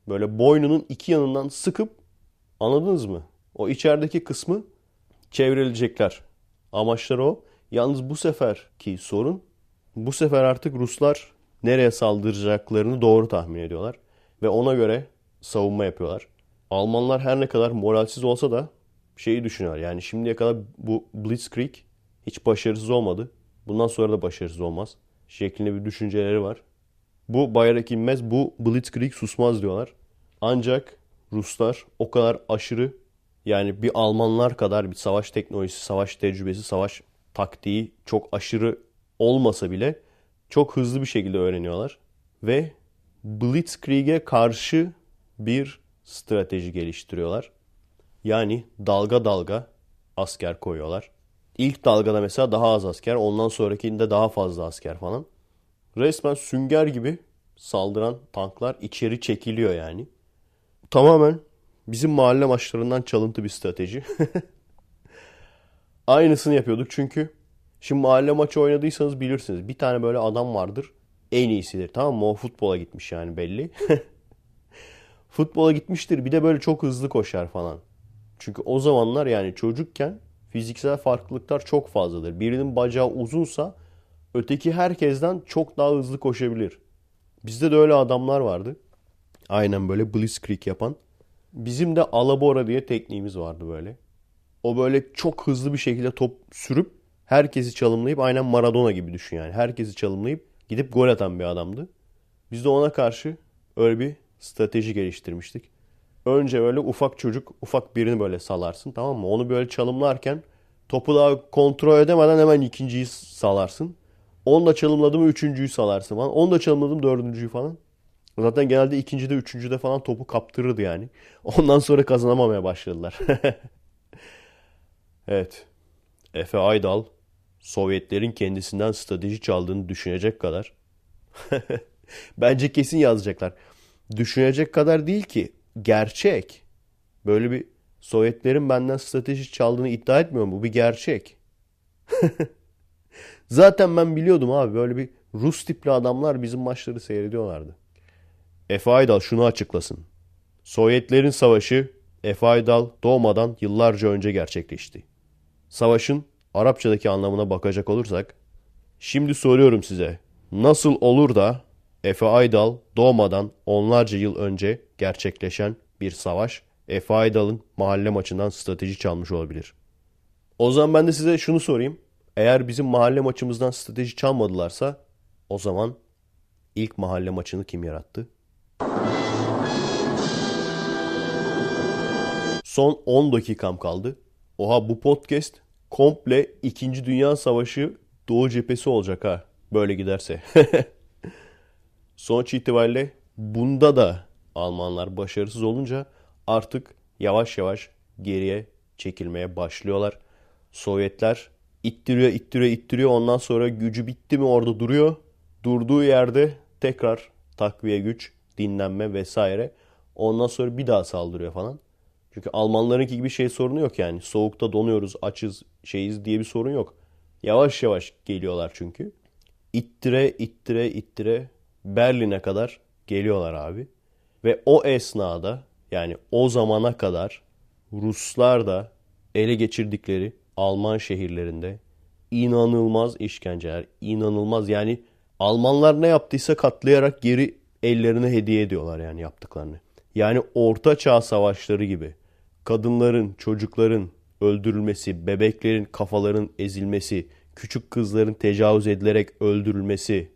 Speaker 1: böyle boynunun iki yanından sıkıp anladınız mı? O içerideki kısmı çevreleyecekler. Amaçları o. Yalnız bu seferki sorun bu sefer artık Ruslar nereye saldıracaklarını doğru tahmin ediyorlar. Ve ona göre savunma yapıyorlar. Almanlar her ne kadar moralsiz olsa da şeyi düşünüyorlar. Yani şimdiye kadar bu Blitzkrieg hiç başarısız olmadı. Bundan sonra da başarısız olmaz. Şeklinde bir düşünceleri var. Bu bayrak inmez, bu Blitzkrieg susmaz diyorlar. Ancak Ruslar o kadar aşırı yani bir Almanlar kadar bir savaş teknolojisi, savaş tecrübesi, savaş taktiği çok aşırı olmasa bile çok hızlı bir şekilde öğreniyorlar. Ve Blitzkrieg'e karşı bir strateji geliştiriyorlar. Yani dalga dalga asker koyuyorlar. İlk dalgada mesela daha az asker, ondan sonrakinde daha fazla asker falan. Resmen sünger gibi saldıran tanklar içeri çekiliyor yani. Tamamen bizim mahalle maçlarından çalıntı bir strateji. Aynısını yapıyorduk çünkü şimdi mahalle maçı oynadıysanız bilirsiniz. Bir tane böyle adam vardır en iyisidir tamam mı? O futbola gitmiş yani belli. futbola gitmiştir bir de böyle çok hızlı koşar falan. Çünkü o zamanlar yani çocukken fiziksel farklılıklar çok fazladır. Birinin bacağı uzunsa öteki herkesten çok daha hızlı koşabilir. Bizde de öyle adamlar vardı. Aynen böyle blitzkrieg yapan. Bizim de alabora diye tekniğimiz vardı böyle. O böyle çok hızlı bir şekilde top sürüp herkesi çalımlayıp aynen Maradona gibi düşün yani. Herkesi çalımlayıp gidip gol atan bir adamdı. Biz de ona karşı öyle bir strateji geliştirmiştik. Önce böyle ufak çocuk ufak birini böyle salarsın tamam mı? Onu böyle çalımlarken topu daha kontrol edemeden hemen ikinciyi salarsın. Onu da çalımladım üçüncüyü salarsın falan. Onu da çalımladım dördüncüyü falan. Zaten genelde ikincide üçüncüde falan topu kaptırırdı yani. Ondan sonra kazanamamaya başladılar. evet. Efe Aydal Sovyetlerin kendisinden strateji çaldığını düşünecek kadar. Bence kesin yazacaklar. Düşünecek kadar değil ki. Gerçek. Böyle bir Sovyetlerin benden strateji çaldığını iddia etmiyorum. Bu bir gerçek. Zaten ben biliyordum abi. Böyle bir Rus tipli adamlar bizim maçları seyrediyorlardı. Efe Aydal şunu açıklasın. Sovyetlerin savaşı Efe Aydal doğmadan yıllarca önce gerçekleşti. Savaşın Arapçadaki anlamına bakacak olursak, şimdi soruyorum size, nasıl olur da Efe Aydal doğmadan onlarca yıl önce gerçekleşen bir savaş Efe Aydal'ın mahalle maçından strateji çalmış olabilir? O zaman ben de size şunu sorayım. Eğer bizim mahalle maçımızdan strateji çalmadılarsa o zaman ilk mahalle maçını kim yarattı? Son 10 dakikam kaldı. Oha bu podcast komple 2. Dünya Savaşı Doğu cephesi olacak ha. Böyle giderse. Sonuç itibariyle bunda da Almanlar başarısız olunca artık yavaş yavaş geriye çekilmeye başlıyorlar. Sovyetler ittiriyor, ittiriyor, ittiriyor. Ondan sonra gücü bitti mi orada duruyor. Durduğu yerde tekrar takviye güç, dinlenme vesaire. Ondan sonra bir daha saldırıyor falan. Çünkü Almanlarınki gibi şey sorunu yok yani. Soğukta donuyoruz, açız, şeyiz diye bir sorun yok. Yavaş yavaş geliyorlar çünkü. İttire, ittire, ittire Berlin'e kadar geliyorlar abi. Ve o esnada yani o zamana kadar Ruslar da ele geçirdikleri Alman şehirlerinde inanılmaz işkenceler, inanılmaz yani Almanlar ne yaptıysa katlayarak geri ellerine hediye ediyorlar yani yaptıklarını. Yani orta çağ savaşları gibi kadınların, çocukların öldürülmesi, bebeklerin kafaların ezilmesi, küçük kızların tecavüz edilerek öldürülmesi,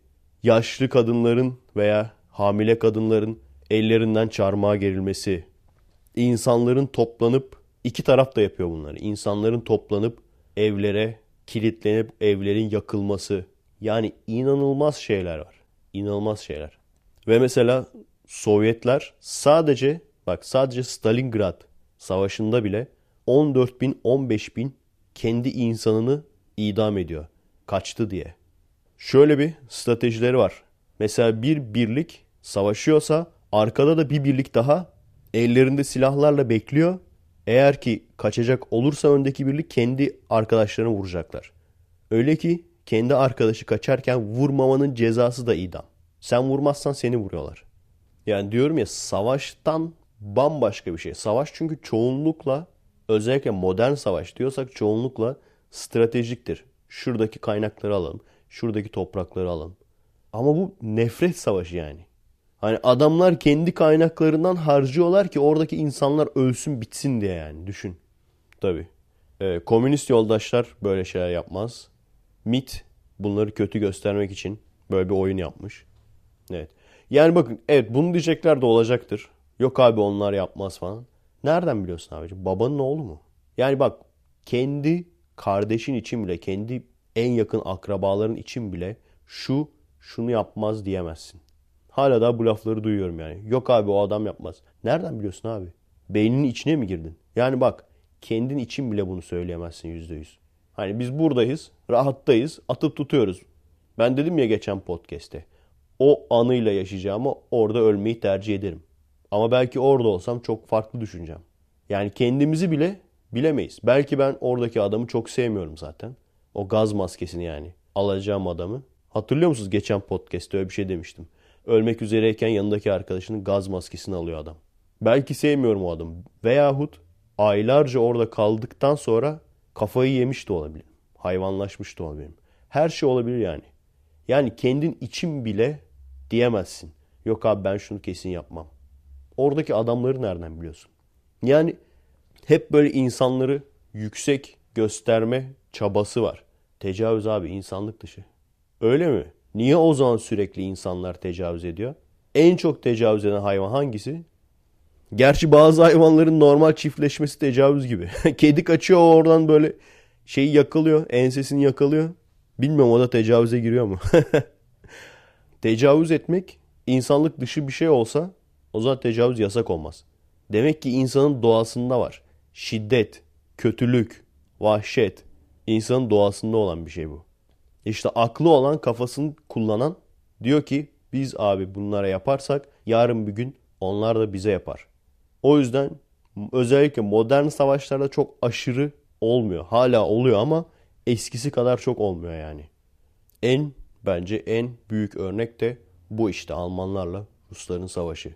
Speaker 1: yaşlı kadınların veya hamile kadınların ellerinden çarmıha gerilmesi, insanların toplanıp iki taraf da yapıyor bunları. İnsanların toplanıp evlere kilitlenip evlerin yakılması. Yani inanılmaz şeyler var. İnanılmaz şeyler. Ve mesela Sovyetler sadece bak sadece Stalingrad savaşında bile 14 bin 15 bin kendi insanını idam ediyor. Kaçtı diye. Şöyle bir stratejileri var. Mesela bir birlik savaşıyorsa arkada da bir birlik daha ellerinde silahlarla bekliyor. Eğer ki kaçacak olursa öndeki birlik kendi arkadaşlarını vuracaklar. Öyle ki kendi arkadaşı kaçarken vurmamanın cezası da idam. Sen vurmazsan seni vuruyorlar. Yani diyorum ya savaştan bambaşka bir şey. Savaş çünkü çoğunlukla özellikle modern savaş diyorsak çoğunlukla stratejiktir. Şuradaki kaynakları alalım. Şuradaki toprakları alalım. Ama bu nefret savaşı yani. Hani adamlar kendi kaynaklarından harcıyorlar ki oradaki insanlar ölsün bitsin diye yani düşün. Tabii. Ee, komünist yoldaşlar böyle şeyler yapmaz. MIT bunları kötü göstermek için böyle bir oyun yapmış. Evet. Yani bakın evet bunu diyecekler de olacaktır. Yok abi onlar yapmaz falan. Nereden biliyorsun abici? Babanın oğlu mu? Yani bak kendi kardeşin için bile, kendi en yakın akrabaların için bile şu şunu yapmaz diyemezsin. Hala da bu lafları duyuyorum yani. Yok abi o adam yapmaz. Nereden biliyorsun abi? Beyninin içine mi girdin? Yani bak kendin için bile bunu söyleyemezsin yüzde yüz. Hani biz buradayız, rahattayız, atıp tutuyoruz. Ben dedim ya geçen podcast'te. o anıyla yaşayacağımı orada ölmeyi tercih ederim. Ama belki orada olsam çok farklı düşüneceğim. Yani kendimizi bile bilemeyiz. Belki ben oradaki adamı çok sevmiyorum zaten. O gaz maskesini yani. Alacağım adamı. Hatırlıyor musunuz geçen podcast'te öyle bir şey demiştim. Ölmek üzereyken yanındaki arkadaşının gaz maskesini alıyor adam. Belki sevmiyorum o adamı. Veyahut aylarca orada kaldıktan sonra kafayı yemiş de olabilirim. Hayvanlaşmış da olabilirim. Her şey olabilir yani. Yani kendin için bile diyemezsin. Yok abi ben şunu kesin yapmam. Oradaki adamları nereden biliyorsun? Yani hep böyle insanları yüksek gösterme çabası var. Tecavüz abi insanlık dışı. Öyle mi? Niye o zaman sürekli insanlar tecavüz ediyor? En çok tecavüz eden hayvan hangisi? Gerçi bazı hayvanların normal çiftleşmesi tecavüz gibi. Kedi kaçıyor oradan böyle şeyi yakalıyor, ensesini yakalıyor. Bilmiyorum o da tecavüze giriyor mu? tecavüz etmek insanlık dışı bir şey olsa o zaman tecavüz yasak olmaz. Demek ki insanın doğasında var. Şiddet, kötülük, vahşet insanın doğasında olan bir şey bu. İşte aklı olan kafasını kullanan diyor ki biz abi bunlara yaparsak yarın bir gün onlar da bize yapar. O yüzden özellikle modern savaşlarda çok aşırı olmuyor. Hala oluyor ama eskisi kadar çok olmuyor yani. En bence en büyük örnek de bu işte Almanlarla Rusların savaşı.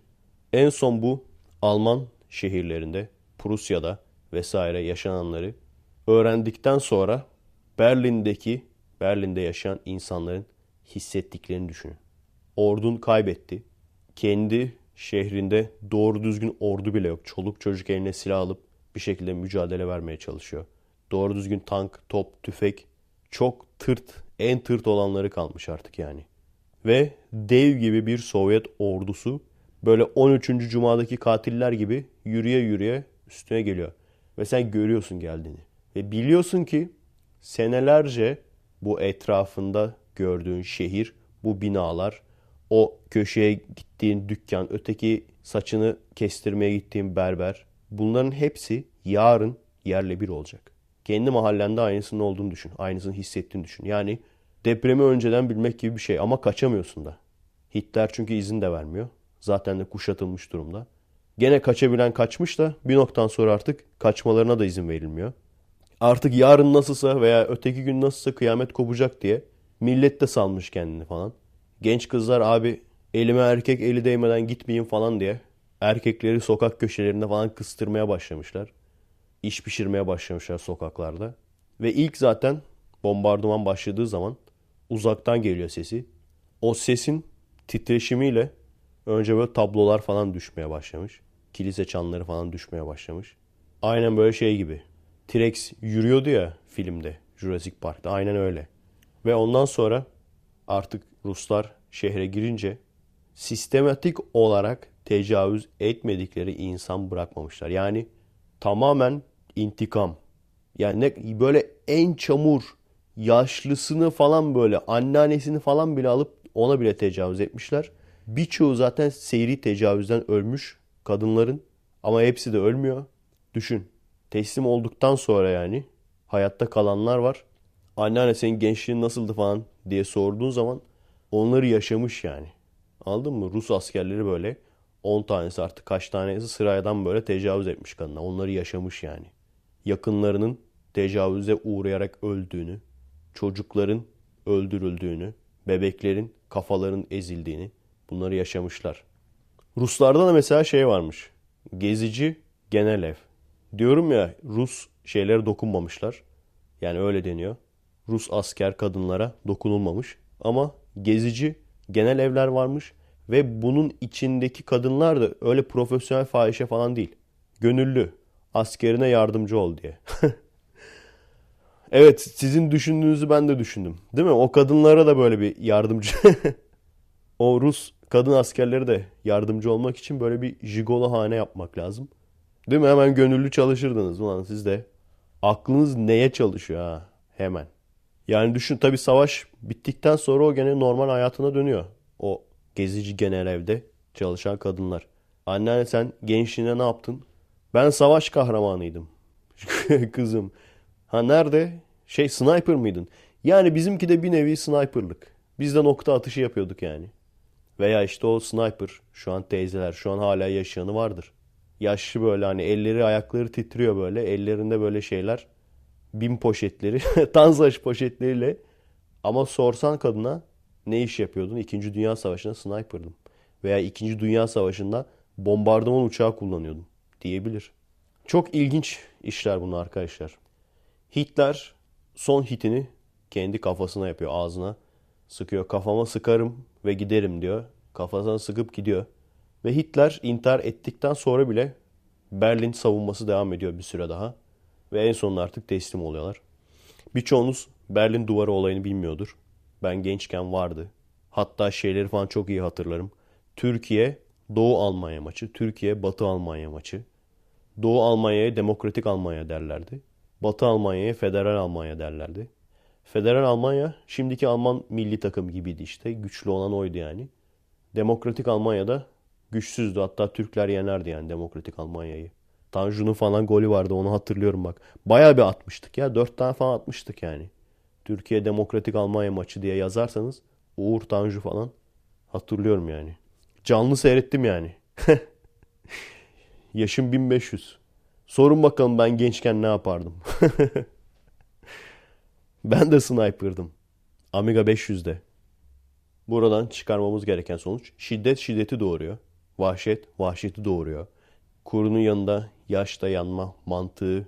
Speaker 1: En son bu Alman şehirlerinde, Prusya'da vesaire yaşananları öğrendikten sonra Berlin'deki Berlin'de yaşayan insanların hissettiklerini düşünün. Ordun kaybetti. Kendi şehrinde doğru düzgün ordu bile yok. Çoluk çocuk eline silah alıp bir şekilde mücadele vermeye çalışıyor. Doğru düzgün tank, top, tüfek çok tırt, en tırt olanları kalmış artık yani. Ve dev gibi bir Sovyet ordusu böyle 13. Cuma'daki katiller gibi yürüye yürüye üstüne geliyor. Ve sen görüyorsun geldiğini. Ve biliyorsun ki senelerce bu etrafında gördüğün şehir, bu binalar, o köşeye gittiğin dükkan, öteki saçını kestirmeye gittiğin berber. Bunların hepsi yarın yerle bir olacak. Kendi mahallende aynısının olduğunu düşün. Aynısını hissettiğini düşün. Yani depremi önceden bilmek gibi bir şey ama kaçamıyorsun da. Hitler çünkü izin de vermiyor. Zaten de kuşatılmış durumda. Gene kaçabilen kaçmış da bir noktadan sonra artık kaçmalarına da izin verilmiyor. Artık yarın nasılsa veya öteki gün nasılsa kıyamet kopacak diye millet de salmış kendini falan. Genç kızlar abi elime erkek eli değmeden gitmeyeyim falan diye erkekleri sokak köşelerinde falan kıstırmaya başlamışlar. İş pişirmeye başlamışlar sokaklarda. Ve ilk zaten bombardıman başladığı zaman uzaktan geliyor sesi. O sesin titreşimiyle önce böyle tablolar falan düşmeye başlamış. Kilise çanları falan düşmeye başlamış. Aynen böyle şey gibi. T-Rex yürüyordu ya filmde Jurassic Park'ta. Aynen öyle. Ve ondan sonra artık Ruslar şehre girince sistematik olarak tecavüz etmedikleri insan bırakmamışlar. Yani tamamen intikam. Yani böyle en çamur yaşlısını falan böyle anneannesini falan bile alıp ona bile tecavüz etmişler. Birçoğu zaten seyri tecavüzden ölmüş kadınların ama hepsi de ölmüyor. Düşün teslim olduktan sonra yani hayatta kalanlar var. Anneanne senin gençliğin nasıldı falan diye sorduğun zaman onları yaşamış yani. Anladın mı? Rus askerleri böyle 10 tanesi artık kaç tanesi sıradan böyle tecavüz etmiş kadına. Onları yaşamış yani. Yakınlarının tecavüze uğrayarak öldüğünü, çocukların öldürüldüğünü, bebeklerin kafaların ezildiğini bunları yaşamışlar. Ruslarda da mesela şey varmış. Gezici genel ev. Diyorum ya Rus şeylere dokunmamışlar. Yani öyle deniyor. Rus asker kadınlara dokunulmamış. Ama gezici genel evler varmış. Ve bunun içindeki kadınlar da öyle profesyonel fahişe falan değil. Gönüllü. Askerine yardımcı ol diye. evet sizin düşündüğünüzü ben de düşündüm. Değil mi? O kadınlara da böyle bir yardımcı. o Rus kadın askerleri de yardımcı olmak için böyle bir jigolo hane yapmak lazım. Değil mi? Hemen gönüllü çalışırdınız. Ulan siz de. Aklınız neye çalışıyor ha? Hemen. Yani düşün tabii savaş bittikten sonra o gene normal hayatına dönüyor. O gezici genel evde çalışan kadınlar. Anneanne sen gençliğinde ne yaptın? Ben savaş kahramanıydım. Kızım. Ha nerede? Şey sniper mıydın? Yani bizimki de bir nevi sniperlık. Biz de nokta atışı yapıyorduk yani. Veya işte o sniper şu an teyzeler şu an hala yaşayanı vardır. Yaşlı böyle hani elleri ayakları titriyor böyle ellerinde böyle şeyler bin poşetleri tanzaş poşetleriyle ama sorsan kadına ne iş yapıyordun? İkinci Dünya Savaşı'nda sniper'dım. Veya İkinci Dünya Savaşı'nda bombardıman uçağı kullanıyordum diyebilir. Çok ilginç işler bunlar arkadaşlar. Hitler son hitini kendi kafasına yapıyor ağzına. Sıkıyor kafama sıkarım ve giderim diyor. Kafasına sıkıp gidiyor. Ve Hitler intihar ettikten sonra bile Berlin savunması devam ediyor bir süre daha. Ve en sonunda artık teslim oluyorlar. Birçoğunuz Berlin duvarı olayını bilmiyordur. Ben gençken vardı. Hatta şeyleri falan çok iyi hatırlarım. Türkiye Doğu Almanya maçı, Türkiye Batı Almanya maçı. Doğu Almanya'ya Demokratik Almanya derlerdi. Batı Almanya'ya Federal Almanya derlerdi. Federal Almanya şimdiki Alman milli takım gibiydi işte. Güçlü olan oydu yani. Demokratik Almanya'da güçsüzdü. Hatta Türkler yenerdi yani Demokratik Almanya'yı. Tanju'nun falan golü vardı onu hatırlıyorum bak. Bayağı bir atmıştık ya. Dört tane falan atmıştık yani. Türkiye Demokratik Almanya maçı diye yazarsanız Uğur Tanju falan hatırlıyorum yani. Canlı seyrettim yani. Yaşım 1500. Sorun bakalım ben gençken ne yapardım? ben de sniper'dım. Amiga 500'de. Buradan çıkarmamız gereken sonuç şiddet şiddeti doğuruyor. Vahşet vahşeti doğuruyor. Kurunun yanında yaşta yanma mantığı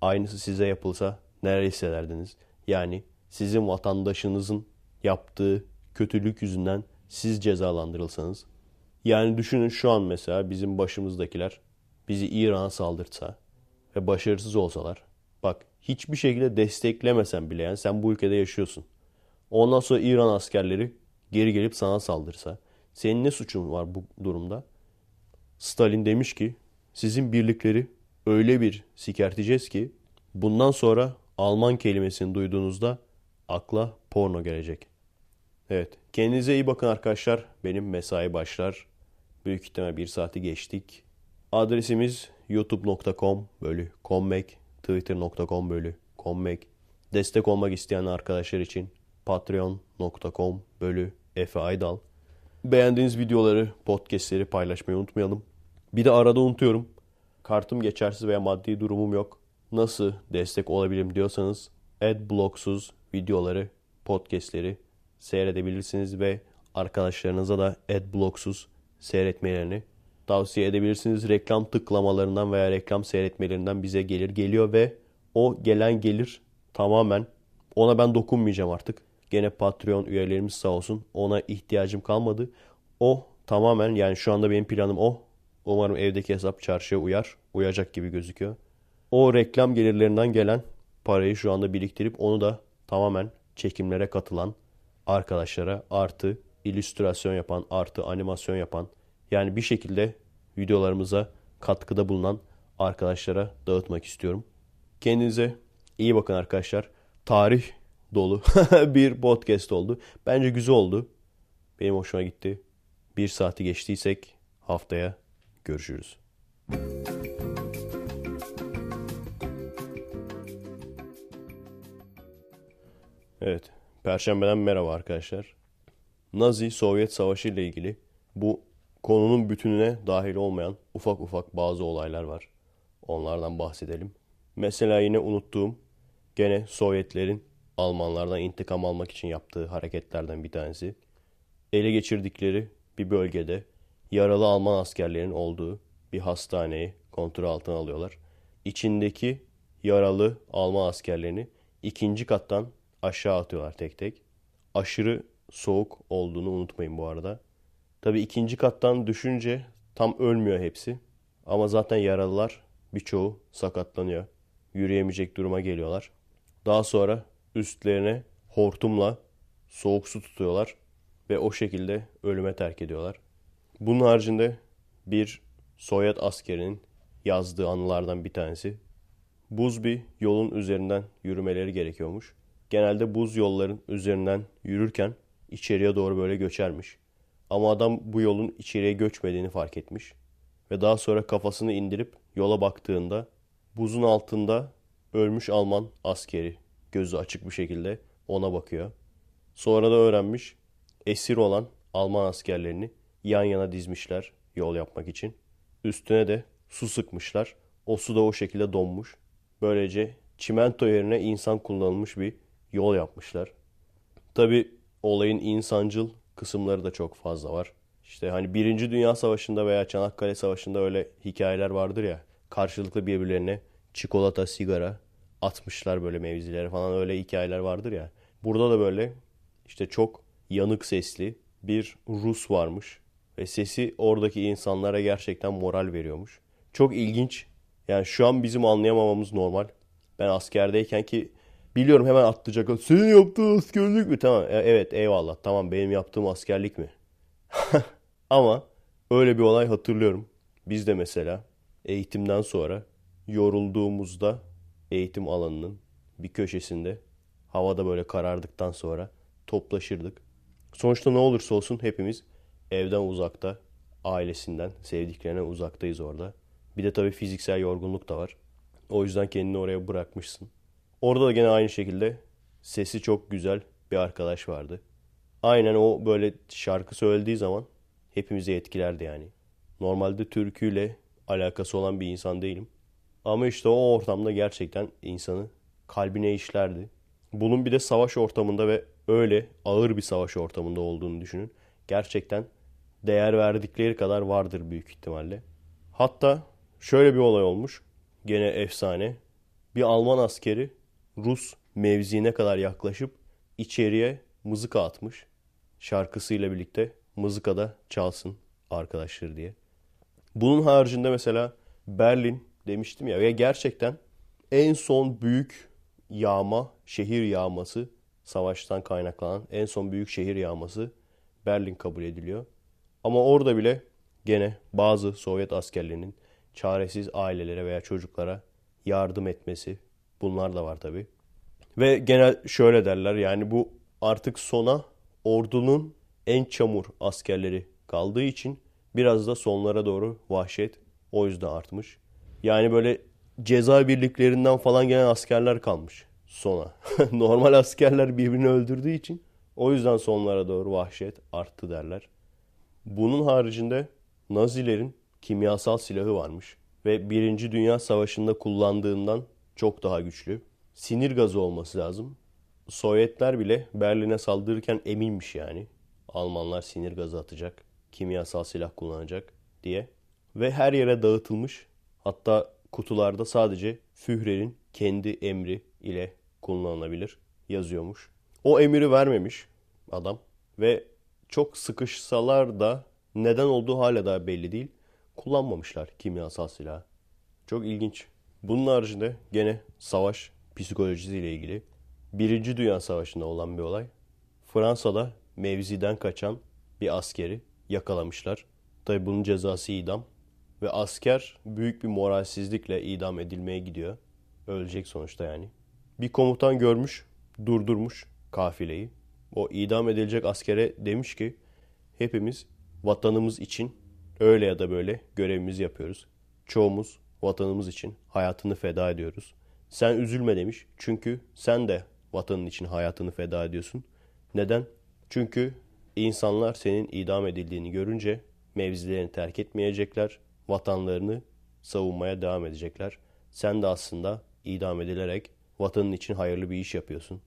Speaker 1: aynısı size yapılsa neler hissederdiniz? Yani sizin vatandaşınızın yaptığı kötülük yüzünden siz cezalandırılsanız. Yani düşünün şu an mesela bizim başımızdakiler bizi İran'a saldırtsa ve başarısız olsalar. Bak hiçbir şekilde desteklemesen bile yani sen bu ülkede yaşıyorsun. Ondan sonra İran askerleri geri gelip sana saldırsa. Senin ne suçun var bu durumda? Stalin demiş ki sizin birlikleri öyle bir sikerteceğiz ki bundan sonra Alman kelimesini duyduğunuzda akla porno gelecek. Evet. Kendinize iyi bakın arkadaşlar. Benim mesai başlar. Büyük ihtimal bir saati geçtik. Adresimiz youtube.com bölü kommek, twitter.com bölü kommek. Destek olmak isteyen arkadaşlar için patreon.com bölü Efe Aydal. Beğendiğiniz videoları, podcastleri paylaşmayı unutmayalım. Bir de arada unutuyorum. Kartım geçersiz veya maddi durumum yok. Nasıl destek olabilirim diyorsanız adblocksuz videoları, podcastleri seyredebilirsiniz ve arkadaşlarınıza da adblocksuz seyretmelerini tavsiye edebilirsiniz. Reklam tıklamalarından veya reklam seyretmelerinden bize gelir geliyor ve o gelen gelir tamamen ona ben dokunmayacağım artık. Gene Patreon üyelerimiz sağ olsun. Ona ihtiyacım kalmadı. O tamamen yani şu anda benim planım o. Umarım evdeki hesap çarşıya uyar. Uyacak gibi gözüküyor. O reklam gelirlerinden gelen parayı şu anda biriktirip onu da tamamen çekimlere katılan arkadaşlara artı illüstrasyon yapan, artı animasyon yapan yani bir şekilde videolarımıza katkıda bulunan arkadaşlara dağıtmak istiyorum. Kendinize iyi bakın arkadaşlar. Tarih dolu bir podcast oldu. Bence güzel oldu. Benim hoşuma gitti. Bir saati geçtiysek haftaya görüşürüz. Evet. Perşembeden merhaba arkadaşlar. Nazi-Sovyet Savaşı ile ilgili bu konunun bütününe dahil olmayan ufak ufak bazı olaylar var. Onlardan bahsedelim. Mesela yine unuttuğum gene Sovyetlerin Almanlardan intikam almak için yaptığı hareketlerden bir tanesi. Ele geçirdikleri bir bölgede yaralı Alman askerlerin olduğu bir hastaneyi kontrol altına alıyorlar. İçindeki yaralı Alman askerlerini ikinci kattan aşağı atıyorlar tek tek. Aşırı soğuk olduğunu unutmayın bu arada. Tabi ikinci kattan düşünce tam ölmüyor hepsi. Ama zaten yaralılar birçoğu sakatlanıyor. Yürüyemeyecek duruma geliyorlar. Daha sonra üstlerine hortumla soğuk su tutuyorlar ve o şekilde ölüme terk ediyorlar. Bunun haricinde bir Sovyet askerinin yazdığı anılardan bir tanesi. Buz bir yolun üzerinden yürümeleri gerekiyormuş. Genelde buz yolların üzerinden yürürken içeriye doğru böyle göçermiş. Ama adam bu yolun içeriye göçmediğini fark etmiş. Ve daha sonra kafasını indirip yola baktığında buzun altında ölmüş Alman askeri gözü açık bir şekilde ona bakıyor. Sonra da öğrenmiş esir olan Alman askerlerini yan yana dizmişler yol yapmak için. Üstüne de su sıkmışlar. O su da o şekilde donmuş. Böylece çimento yerine insan kullanılmış bir yol yapmışlar. Tabi olayın insancıl kısımları da çok fazla var. İşte hani Birinci Dünya Savaşı'nda veya Çanakkale Savaşı'nda öyle hikayeler vardır ya. Karşılıklı birbirlerine çikolata, sigara atmışlar böyle mevzilere falan öyle hikayeler vardır ya. Burada da böyle işte çok yanık sesli bir Rus varmış. Ve sesi oradaki insanlara gerçekten moral veriyormuş. Çok ilginç. Yani şu an bizim anlayamamamız normal. Ben askerdeyken ki biliyorum hemen atlayacak. Senin yaptığın askerlik mi? Tamam e, evet eyvallah tamam benim yaptığım askerlik mi? Ama öyle bir olay hatırlıyorum. Biz de mesela eğitimden sonra yorulduğumuzda eğitim alanının bir köşesinde havada böyle karardıktan sonra toplaşırdık. Sonuçta ne olursa olsun hepimiz evden uzakta, ailesinden, sevdiklerine uzaktayız orada. Bir de tabii fiziksel yorgunluk da var. O yüzden kendini oraya bırakmışsın. Orada da gene aynı şekilde sesi çok güzel bir arkadaş vardı. Aynen o böyle şarkı söylediği zaman hepimizi etkilerdi yani. Normalde türküyle alakası olan bir insan değilim. Ama işte o ortamda gerçekten insanı kalbine işlerdi. Bunun bir de savaş ortamında ve öyle ağır bir savaş ortamında olduğunu düşünün. Gerçekten değer verdikleri kadar vardır büyük ihtimalle. Hatta şöyle bir olay olmuş. Gene efsane. Bir Alman askeri Rus mevziine kadar yaklaşıp içeriye mızıka atmış. Şarkısıyla birlikte mızıka da çalsın arkadaşlar diye. Bunun haricinde mesela Berlin demiştim ya ve gerçekten en son büyük yağma, şehir yağması, savaştan kaynaklanan en son büyük şehir yağması Berlin kabul ediliyor. Ama orada bile gene bazı Sovyet askerlerinin çaresiz ailelere veya çocuklara yardım etmesi bunlar da var tabi. Ve genel şöyle derler yani bu artık sona ordunun en çamur askerleri kaldığı için biraz da sonlara doğru vahşet o yüzden artmış. Yani böyle ceza birliklerinden falan gelen askerler kalmış sona. Normal askerler birbirini öldürdüğü için o yüzden sonlara doğru vahşet arttı derler. Bunun haricinde Nazilerin kimyasal silahı varmış ve Birinci Dünya Savaşı'nda kullandığından çok daha güçlü. Sinir gazı olması lazım. Sovyetler bile Berlin'e saldırırken eminmiş yani. Almanlar sinir gazı atacak, kimyasal silah kullanacak diye. Ve her yere dağıtılmış. Hatta kutularda sadece Führer'in kendi emri ile kullanılabilir yazıyormuş. O emiri vermemiş adam ve çok sıkışsalar da neden olduğu hala daha belli değil. Kullanmamışlar kimyasal silah. Çok ilginç. Bunun haricinde gene savaş psikolojisiyle ilgili Birinci Dünya Savaşı'nda olan bir olay. Fransa'da mevziden kaçan bir askeri yakalamışlar. Tabi bunun cezası idam. Ve asker büyük bir moralsizlikle idam edilmeye gidiyor. Ölecek sonuçta yani. Bir komutan görmüş, durdurmuş kafileyi. O idam edilecek askere demiş ki hepimiz vatanımız için öyle ya da böyle görevimizi yapıyoruz. Çoğumuz vatanımız için hayatını feda ediyoruz. Sen üzülme demiş. Çünkü sen de vatanın için hayatını feda ediyorsun. Neden? Çünkü insanlar senin idam edildiğini görünce mevzilerini terk etmeyecekler. Vatanlarını savunmaya devam edecekler. Sen de aslında idam edilerek vatanın için hayırlı bir iş yapıyorsun.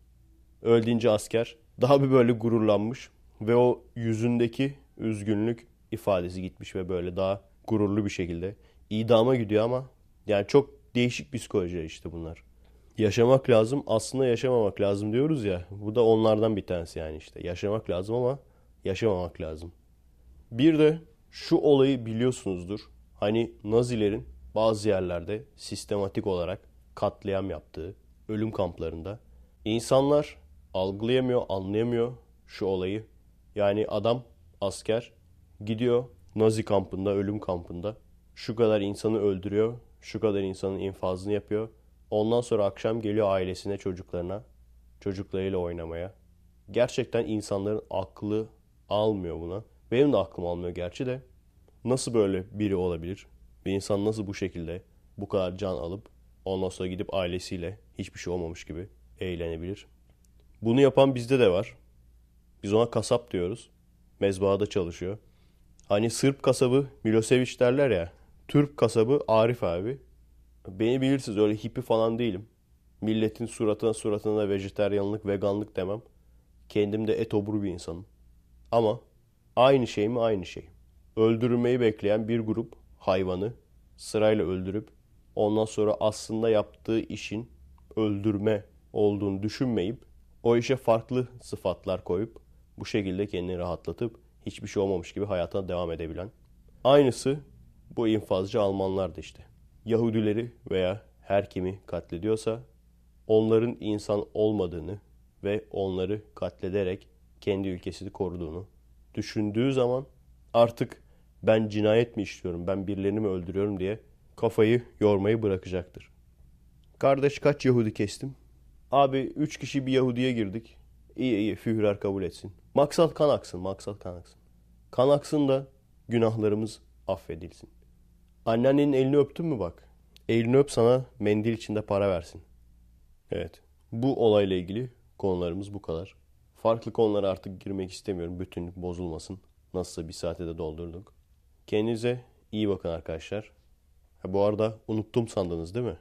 Speaker 1: Öldüğünce asker daha bir böyle gururlanmış ve o yüzündeki üzgünlük ifadesi gitmiş ve böyle daha gururlu bir şekilde idama gidiyor ama yani çok değişik psikolojiler işte bunlar. Yaşamak lazım aslında yaşamamak lazım diyoruz ya. Bu da onlardan bir tanesi yani işte. Yaşamak lazım ama yaşamamak lazım. Bir de şu olayı biliyorsunuzdur. Hani Nazilerin bazı yerlerde sistematik olarak katliam yaptığı ölüm kamplarında insanlar algılayamıyor, anlayamıyor şu olayı. Yani adam asker gidiyor Nazi kampında, ölüm kampında şu kadar insanı öldürüyor, şu kadar insanın infazını yapıyor. Ondan sonra akşam geliyor ailesine, çocuklarına, çocuklarıyla oynamaya. Gerçekten insanların aklı almıyor buna. Benim de aklım almıyor gerçi de. Nasıl böyle biri olabilir? Bir insan nasıl bu şekilde bu kadar can alıp ondan sonra gidip ailesiyle hiçbir şey olmamış gibi eğlenebilir? Bunu yapan bizde de var. Biz ona kasap diyoruz. mezbahada çalışıyor. Hani Sırp kasabı Milosevic derler ya. Türk kasabı Arif abi. Beni bilirsiniz öyle hippi falan değilim. Milletin suratına suratına vejeteryanlık, veganlık demem. Kendim de et obur bir insanım. Ama aynı şey mi? Aynı şey. Öldürülmeyi bekleyen bir grup hayvanı sırayla öldürüp ondan sonra aslında yaptığı işin öldürme olduğunu düşünmeyip o işe farklı sıfatlar koyup bu şekilde kendini rahatlatıp hiçbir şey olmamış gibi hayatına devam edebilen. Aynısı bu infazcı Almanlar işte. Yahudileri veya her kimi katlediyorsa onların insan olmadığını ve onları katlederek kendi ülkesini koruduğunu düşündüğü zaman artık ben cinayet mi işliyorum, ben birilerini mi öldürüyorum diye kafayı yormayı bırakacaktır. Kardeş kaç Yahudi kestim? Abi üç kişi bir Yahudi'ye girdik. İyi iyi Führer kabul etsin. Maksat kan aksın, maksat kan aksın. Kan aksın da günahlarımız affedilsin. Anneannenin elini öptün mü bak? Elini öp sana mendil içinde para versin. Evet. Bu olayla ilgili konularımız bu kadar. Farklı konulara artık girmek istemiyorum. Bütünlük bozulmasın. Nasılsa bir saate de doldurduk. Kendinize iyi bakın arkadaşlar. Ha, bu arada unuttum sandınız değil mi?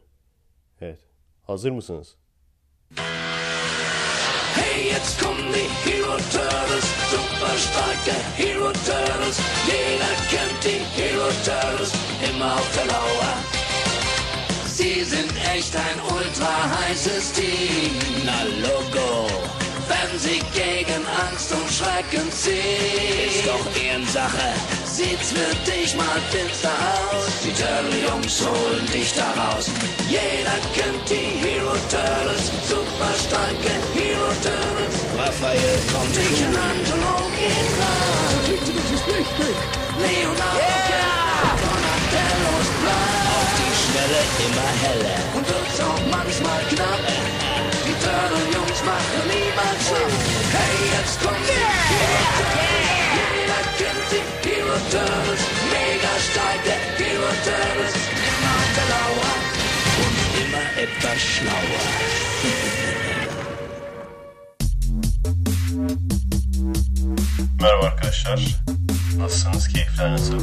Speaker 1: Evet. Hazır mısınız?
Speaker 2: Hey, jetzt kommen die Hero Turtles, super starke Hero Turtles. Jeder kennt Hero Turtles, immer auf der Lauer. Sie sind echt ein ultra heißes Team. Na Logo, wenn sie gegen Angst und Schrecken ziehen. Ist doch Ehrensache, sieht's für dich mal finster aus. Die Turtle-Jungs holen dich da raus. Jeder kennt die Hero Turtles, super starke Hero Turtles. Raphael kommt Michelangelo geht ran. Leonardo yeah! Donatello ist blau. Auf die Schnelle immer heller. Und wird's auch manchmal knapp. Die Turtle-Jungs machen niemals schlapp. Hey, jetzt kommt die Hero Turtles. Jeder kennt die Hero Turtles. Mega starke Hero Turtles. Immer auf der Lauer. Und immer etwas schlauer.
Speaker 1: Merhaba arkadaşlar. Nasılsınız? Keyifler nasıl?